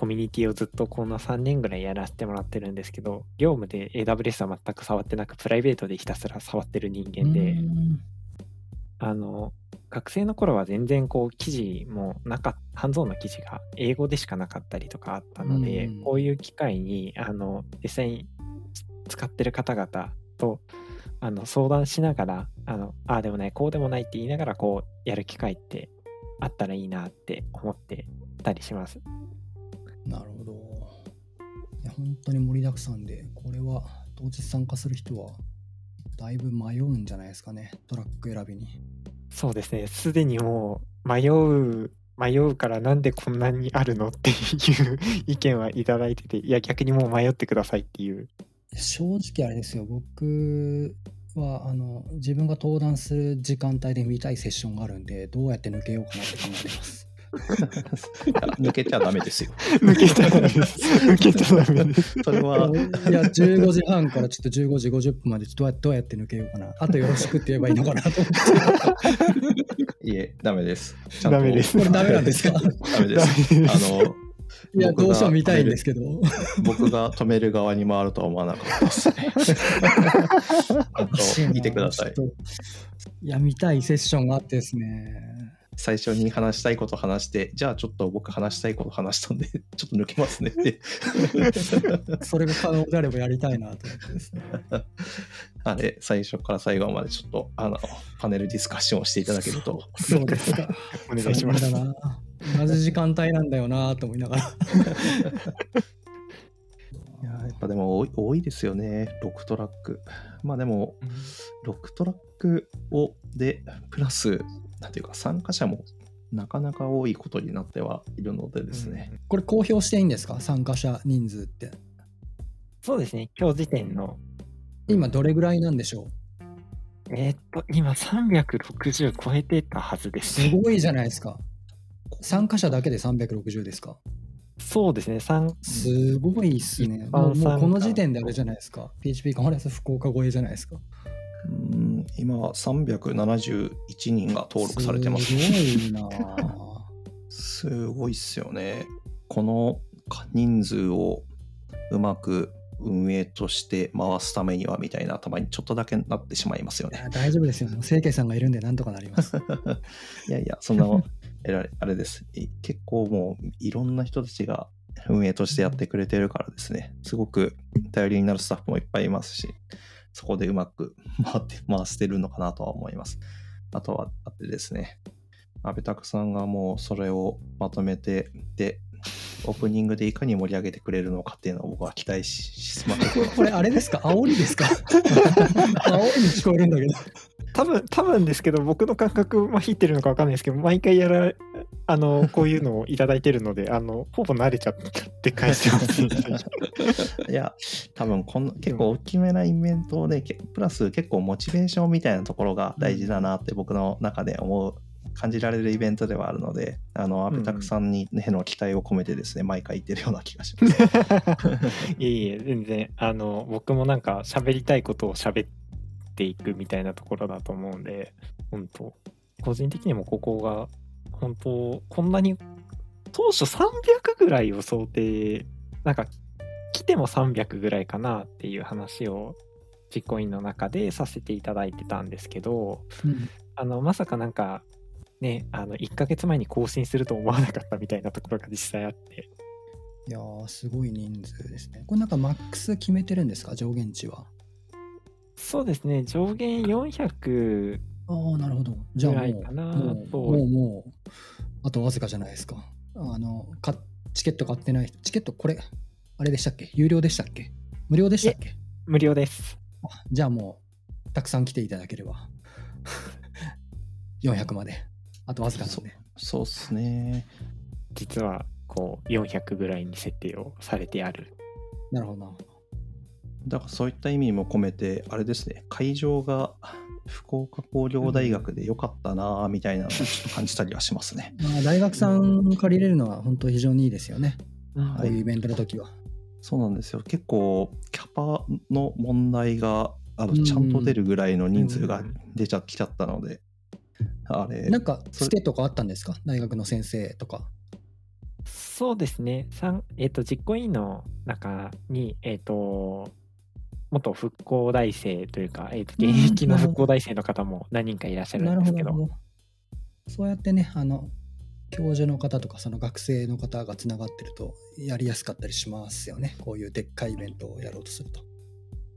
コミュニティをずっとこの3年ぐらいやらせてもらってるんですけど、業務で AWS は全く触ってなく、プライベートでひたすら触ってる人間で、うんあの、学生の頃は全然こう記事もなかっハンズオンの記事が英語でしかなかったりとかあったので、うんこういう機会にあの実際に使ってる方々とあの相談しながらあのああでもないこうでもないって言いながらこうやる機会ってあったらいいなって思ってたりします。本当に盛りだくさんで、これは当日参加する人はだいぶ迷うんじゃないですかね、トラック選びに。そうですねすでにもう迷う迷うからなんでこんなにあるのっていう 意見はいただいてていや逆にもう迷ってくださいっていう正直あれですよ、僕はあの自分が登壇する時間帯で見たいセッションがあるんで、どうやって抜けようかなって考えてます。抜けちゃダメですよ。抜けちゃダメです。抜けちゃダメです。それは、いや、15時半からちょっと15時50分までどうやどうやって抜けようかな。あとよろしくって言えばいいのかなと思って。いえ、ダメです。ちゃんとダメですこれダメなんですか？ダメです。ダメですあの、いや、どうしても見たいんですけど。僕が止める側に回るとは思わなかったですね。ちゃんと見てくださいいや、見たいセッションがあってですね。最初に話したいこと話して、じゃあちょっと僕話したいこと話したんで、ちょっと抜けますねって。それが可能であればやりたいなと思ってですね。あれ、最初から最後までちょっと、あの、パネルディスカッションをしていただけると。そうですか。お願いします。同じ時間帯なんだよなと思いながら。いやーやっぱでも多い多いですよね、6トラック。まあでも、6トラックをで、プラス、なんていうか、参加者もなかなか多いことになってはいるのでですね。これ公表していいんですか？参加者人数って。そうですね。今日時点の、今どれぐらいなんでしょえーっと、今360超えてたはずでうす。すごいじゃないですか。参加者だけで360ですか？そうですね。三すごいっすね。もうこの時点であれじゃないですか。PHP カンファレンス福岡超えじゃないですか。うん今は371人が登録されてます。すごいなぁすごいっすよね。この人数をうまく運営として回すためにはみたいな頭にちょっとだけなってしまいますよね。大丈夫ですよ。清家さんがいるんでなんとかなります。いやいや、そんな、えられあれです。い結構もういろんな人たちが運営としてやってくれてるからですね、すごく頼りになるスタッフもいっぱいいますし、そこでうまく 回って、回してるのかなとは思います。あとは、あってですね、安倍拓さんがもうそれをまとめて、で、オープニングでいかに盛り上げてくれるのかっていうのを僕は期待ししまくってこれあれですか？煽りですか？煽りに聞こえるんだけど。多分多分ですけど僕の感覚まひってるのか分かんないですけど毎回やらあの こういうのをいただいてるのであのほぼ慣れちゃって返してます、いや、多分この結構大きめなイベントで、けプラス結構モチベーションみたいなところが大事だなって僕の中で思う、感じられるイベントではあるので、あの、アペタクさんにへの期待を込めてですね、毎回言ってるような気がします。いえいえ全然あの僕もなんか喋りたいことを喋っていくみたいなところだと思うんで本当個人的にもここが本当こんなに当初300ぐらいを想定なんか来ても300ぐらいかなっていう話を実行委員の中でさせていただいてたんですけどうんあのまさかなんかねあの1ヶ月前に更新すると思わなかったみたいなところが実際あっていやー、すごい人数ですね。これなんかマックス決めてるんですか？上限値は。そうですね上限400ああ、なるほど。じゃあもう、ぐらいかなもう、ともう、もう、あとわずかじゃないですか。あの、かチケット買ってない人、チケットこれ、あれでしたっけ？有料でしたっけ？無料でしたっけ？無料ですあじゃあもう、たくさん来ていただければ。400まで。あとわずかなんで。そうっすね。実はこう400ぐらいに設定をされてあるなるほど、なるほど。だからそういった意味も込めて、あれですね、会場が福岡工業大学で良かったなぁみたいなのをちょっと感じたりはしますね。まあ、大学さん借りれるのは本当非常にいいですよね。こういうイベントの時は。そうなんですよ。結構、キャパの問題があのうんちゃんと出るぐらいの人数がうん出ちゃきちゃったので、あれ、なんか、つてとかあったんですか？大学の先生とか。そうですねさんえっ、と実行委員の中にえっ、と元復興大生というか、えー、とうん現役の復興大生の方も何人かいらっしゃるなんるですけどほど。そうやってね、あの、教授の方とか、その学生の方がつながってると、やりやすかったりしますよね。こういうでっかいイベントをやろうとすると。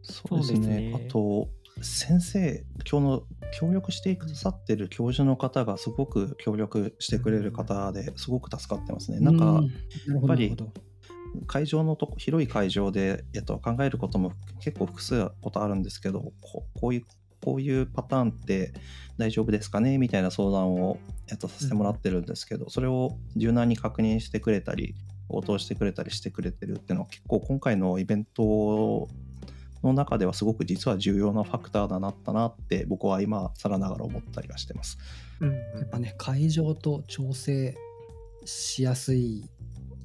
そうですね。ですねあと、先生、今日の協力してくださってる教授の方がすごく協力してくれる方ですごく助かってますね。なんか、うなるほど、なやっぱりるほど。会場のとこ広い会場で、えっと、考えることも結構複数ことあるんですけどこういうこういうパターンって大丈夫ですかねみたいな相談を、えっと、させてもらってるんですけど、それを柔軟に確認してくれたり応答してくれたりしてくれてるっていうのは結構今回のイベントの中ではすごく実は重要なファクターだなったなって僕は今更ながら思ったりはしてます。うんやっぱね、会場と調整しやすい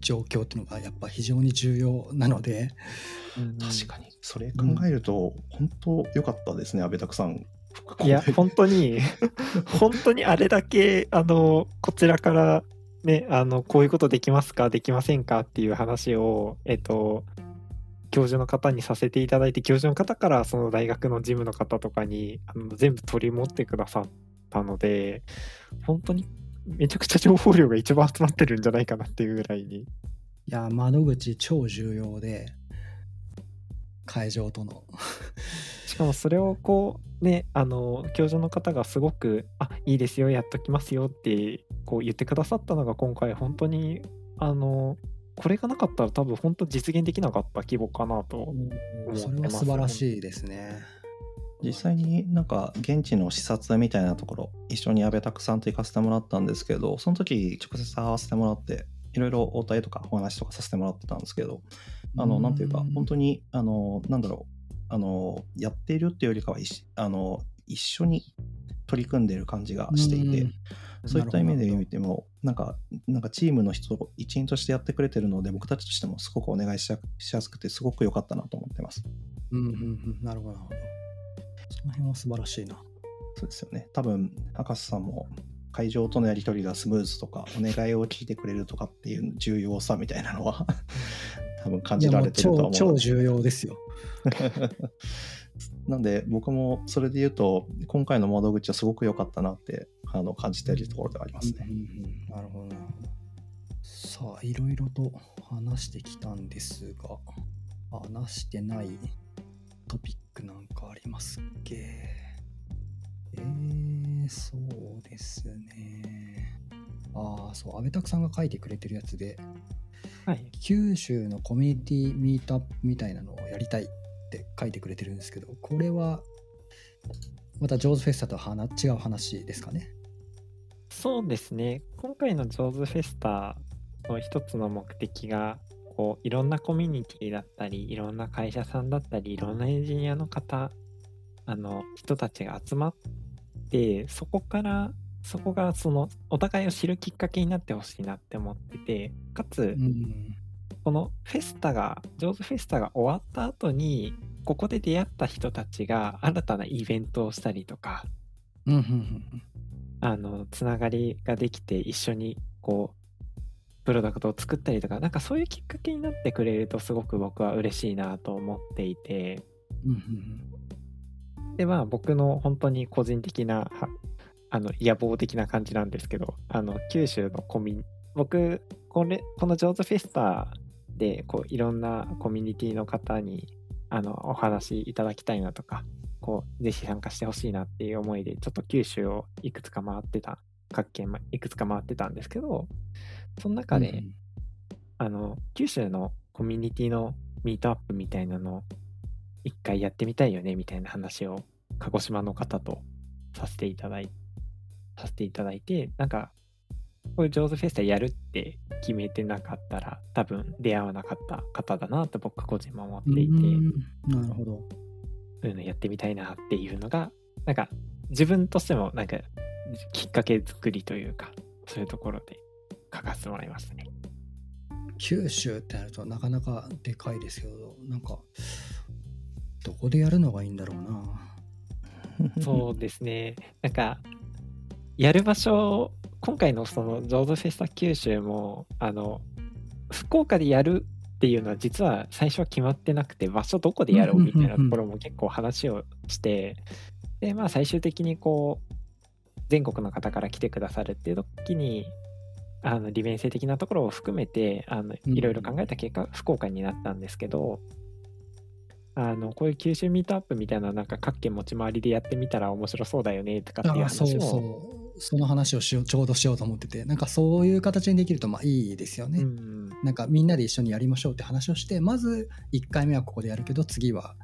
状況っていうのがやっぱ非常に重要なので、うん確かに。それ考えると本当良かったですね、安倍拓さん。いや本当に本当にあれだけあのこちらからねあのこういうことできますかできませんかっていう話をえっと教授の方にさせていただいて教授の方からその大学の事務の方とかにあの全部取り持ってくださったので本当にめちゃくちゃ情報量が一番集まってるんじゃないかなっていうぐらいにいや、窓口超重要で、会場との。しかもそれをこうねあの教授の方がすごく「あいいですよやっときますよ」ってこう言ってくださったのが今回本当にあのこれがなかったら多分本当実現できなかった規模かなとそれは素晴らしいですね。実際になんか現地の視察みたいなところ一緒に安倍拓さんと行かせてもらったんですけどその時直接会わせてもらっていろいろ応対とかお話とかさせてもらってたんですけどあのなんていうか本当にあのなんだろうあのやっているっていうよりかは一あの一緒に取り組んでいる感じがしていて、うんそういった意味で見てもなんかなんかチームの人一員としてやってくれてるので僕たちとしてもすごくお願いしやしやすくてすごく良かったなと思ってます。うんうんうん、なるほど、なるほど。その辺は素晴らしいな。そうですよね。多分、赤瀬さんも会場とのやり取りがスムーズとか、お願いを聞いてくれるとかっていう重要さみたいなのは、多分感じられてると思う超重要ですよ。なんで僕もそれで言うと今回の窓口はすごく良かったなってあの感じているところではありますね。うんうんうんなるほどなるほど。さあいろいろと話してきたんですが話してないクなんかありますっけ？えー、そうですね。ああそう安倍拓さんが書いてくれてるやつではい。九州のコミュニティミートアップみたいなのをやりたいって書いてくれてるんですけどこれはまたジョーズフェスタとはな違う話ですかね？そうですね。今回のジョーズフェスタの一つの目的が、こういろんなコミュニティだったり、いろんな会社さんだったり、いろんなエンジニアの方、あの人たちが集まって、そこから、そこがそのお互いを知るきっかけになってほしいなって思ってて、かつ、うん。このフェスタが、ジョーズフェスタが終わった後に、ここで出会った人たちが新たなイベントをしたりとか、うんあのつながりができて一緒にこうプロダクトを作ったりとかなんかそういうきっかけになってくれるとすごく僕は嬉しいなと思っていて。でまあ僕の本当に個人的なはあの野望的な感じなんですけどあの九州のコミュニ僕これこのジョーズフェスタでこういろんなコミュニティの方にあのお話いただきたいなとかこうぜひ参加してほしいなっていう思いでちょっと九州をいくつか回ってた各県まいくつか回ってたんですけどその中で、うん。あの九州のコミュニティのミートアップみたいなのを一回やってみたいよねみたいな話を鹿児島の方とさせていただいさせていただいてなんかこういうジョーズフェスタやるって決めてなかったら多分出会わなかった方だなと僕個人も思っていて、うん。なるほど。そういうのやってみたいなっていうのがなんか自分としてもなんかきっかけ作りというかそういうところで書かせてもらいましたね。九州ってなるとなかなかでかいですけど、なんか、どこでやるのがいいんだろうな。そうですね。なんか、やる場所、今回のそのジョーズフェスタ九州も、あの、福岡でやるっていうのは実は最初は決まってなくて、場所どこでやろうみたいなところも結構話をして、で、まあ最終的にこう、全国の方から来てくださるっていう時に、あの利便性的なところを含めてあのうん。いろいろ考えた結果、福岡になったんですけどあのこういう九州ミートアップみたいななんか各県持ち回りでやってみたら面白そうだよねとかっていうあそう話もそう。その話をしようちょうどしようと思ってて、なんかそういう形にできるとまあいいですよね。うん。なんかみんなで一緒にやりましょうって話をして、まず1回目はここでやるけど、次は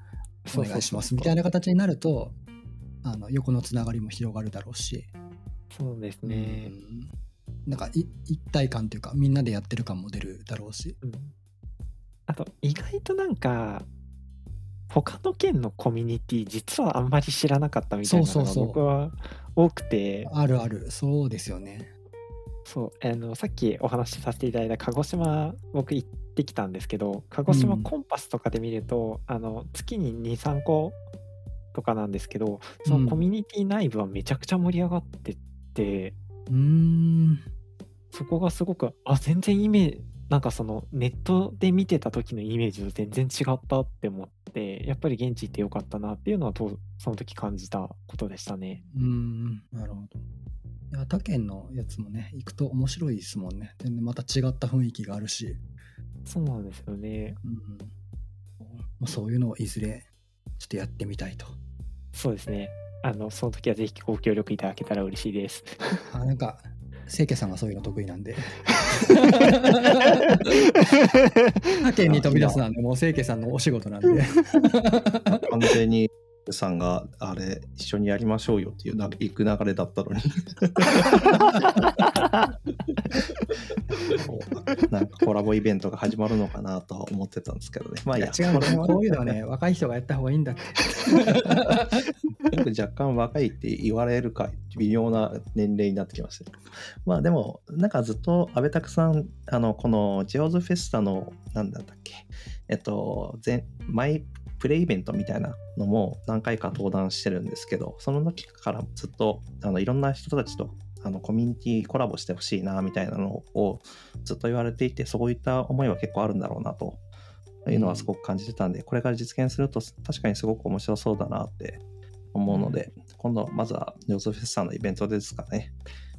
お願いしますみたいな形になると、あの横のつながりも広がるだろうし、そうですね、うんなんかい一体感というか、みんなでやってる感も出るだろうし。うん。あと意外となんか他の県のコミュニティ実はあんまり知らなかったみたいなのが僕は多くて。あるある、そうですよね。そう。あのさっきお話しさせていただいた鹿児島僕行ってきたんですけど鹿児島うん。コンパスとかで見ると、あの月に23個とかなんですけどそのコミュニティ内部はめちゃくちゃ盛り上がってて、うーん。そこがすごくあ全然イメージなんかそのネットで見てた時のイメージと全然違ったって思ってやっぱり現地行ってよかったなっていうのはとその時感じたことでしたね。うーん、なるほど。いや他県のやつもね、行くと面白いですもんね。全然また違った雰囲気があるし、そうなんですよね。うんまあ、そういうのをいずれちょっとやってみたいと。そうですね。あのその時はぜひご協力いただけたら嬉しいです。あなんか、清家さんがそういうの得意なんで、他県に飛び出すなんで、もう清家さんのお仕事なんで。完全にさんがあれ一緒にやりましょうよっていうな行く流れだったのに。なんかコラボイベントが始まるのかなとは思ってたんですけどね。まあいいや。や違う。こういうのはね、若い人がやった方がいいんだって。僕若干若いって言われるか微妙な年齢になってきました。まあでもなんかずっと安倍拓さんあのこのジェオズフェスタのなんだったっけ。えっと前マイプレイベントみたいなのも何回か登壇してるんですけどその時からずっとあのいろんな人たちとあのコミュニティコラボしてほしいなみたいなのをずっと言われていてそういった思いは結構あるんだろうなというのはすごく感じてたんで、これから実現すると確かにすごく面白そうだなって思うので、今度まずはジョーズフェスさんのイベントですかね。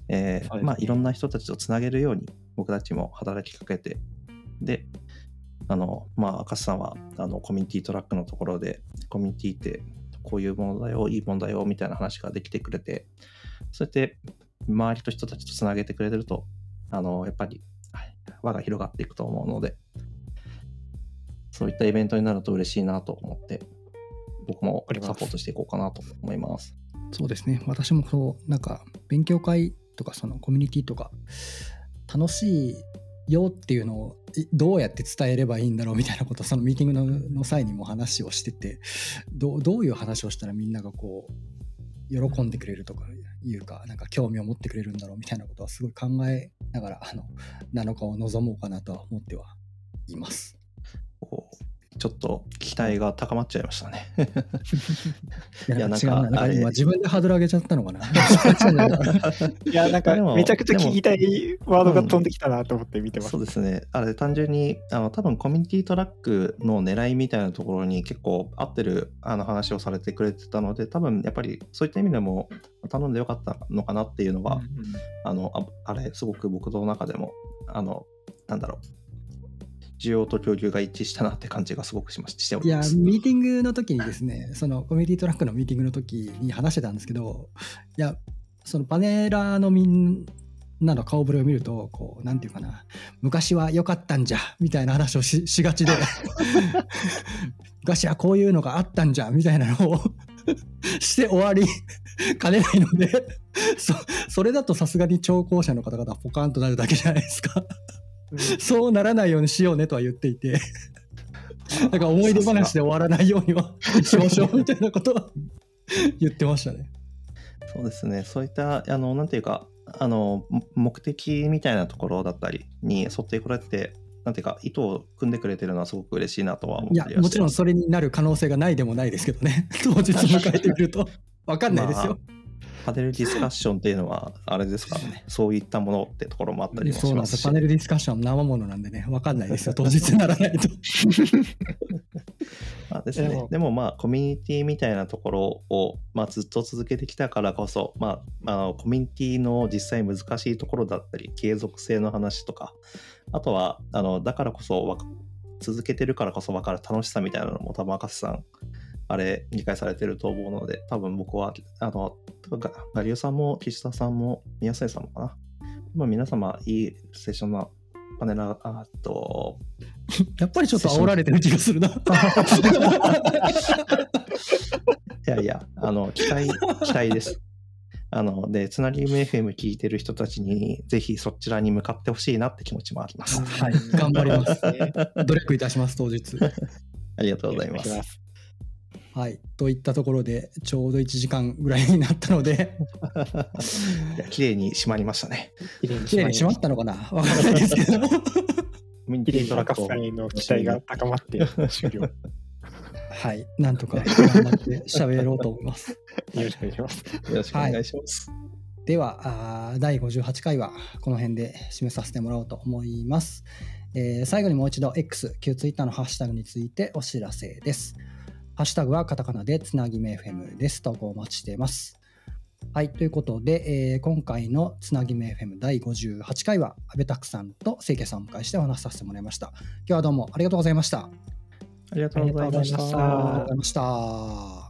えーそうですね。まあいろんな人たちとつなげるように僕たちも働きかけて、で、あの、まあ、赤瀬さんはあのコミュニティトラックのところで、コミュニティってこういうものだよ、いいものだよみたいな話ができてくれて、そうやって周りと人たちとつなげてくれてると、あの、やっぱりはい輪が広がっていくと思うので、そういったイベントになると嬉しいなと思って、僕もサポートしていこうかなと思います。そうですね。私もそう、なんか、勉強会とか、そのコミュニティとか、楽しいよっていうのをどうやって伝えればいいんだろうみたいなことをそのミーティングのの際にも話をしててどうどういう話をしたらみんながこう喜んでくれるとかいうかなんか興味を持ってくれるんだろうみたいなことはすごい考えながらあの7日を望もうかなとは思ってはいます。ちょっと期待が高まっちゃいましたね。いやなんかあれ今自分でハードル上げちゃったのかな。いや、なんかめちゃくちゃ聞きたいワードが飛んできたなと思って見てます。そうですね。あれ、単純に、あの、多分コミュニティトラックの狙いみたいなところに結構合ってるあの話をされてくれてたので、多分やっぱりそういった意味でも頼んでよかったのかなっていうのは、うんうんあのあ、あれ、すごく僕の中でも、あの、なんだろう、需要と供給が一致したなって感じがすごくしまししておいやります。ミーティングの時にですねそのコミュニティトラックのミーティングの時に話してたんですけどいやそのパネラーのみんなの顔ぶれを見るとこうなんていうかな昔は良かったんじゃみたいな話をししがちで 昔はこういうのがあったんじゃみたいなのを して終わりかねないのでそそれだとさすがに聴講者の方々はポカンとなるだけじゃないですか。そうならないようにしようねとは言っていて。だから思い出話で終わらないようにはしましょうみたいなことは 言ってましたね。そうですね。そういった、あの、なんていうか、あの、も目的みたいなところだったりに沿ってこれって、なんていうか、意図を組んでくれてるのはすごく嬉しいなとは思っいやもちろんそれになる可能性がないでもないですけどね 当日迎えてみると分かんないですよ。パネルディスカッションっていうのは、あれですか？らね、そういったものってところもあったりもそうなんです。パネルディスカッション生ものなんでね分かんないですよ。当日にならないと。まあですね。でも。でもまあコミュニティみたいなところを、まあ、ずっと続けてきたからこそ、まあ、あのコミュニティの実際難しいところだったり継続性の話とかあとはあのだからこそ続けてるからこそ分かる楽しさみたいなのも多分赤瀬さんあれ理解されてると思うので多分僕はあのガガリオさんも岸田さんも宮下さんもかなまあ皆様いいセッションなパネラーああと やっぱりちょっと煽られてる気がするな。いやいや、あの、期待、期待です。あの、で、つなぎむ FM 聞いてる人たちに、ぜひそちらに向かってほしいなって気持ちもあります。はい頑張ります努力いたします当日。ありがとうございます。す。はいといったところでちょうど1時間ぐらいになったのでいや 綺麗に締まりましたね。綺麗に綺麗に閉まったのかな？分からないですけど。ラックを赤さんへの期待が高まって終了。よはい、なんとか頑張って喋ろうと思います。ろしくお願いします。よろしくお願いします。では、あー第58回はこの辺で締めさせてもらおうと思います。えー最後にもう一度 X、旧 Twitter のハッシュタグについてお知らせです。ハッシュタグはカタカナでつなぎめ FM です。投稿お待ちしています。はい、ということで、えー今回のつなぎめ FM 第58回は、阿部拓さんと清家さんをお迎えしてお話しさせてもらいました。今日はどうもありがとうございました。ありがとうございましたありがとうございました。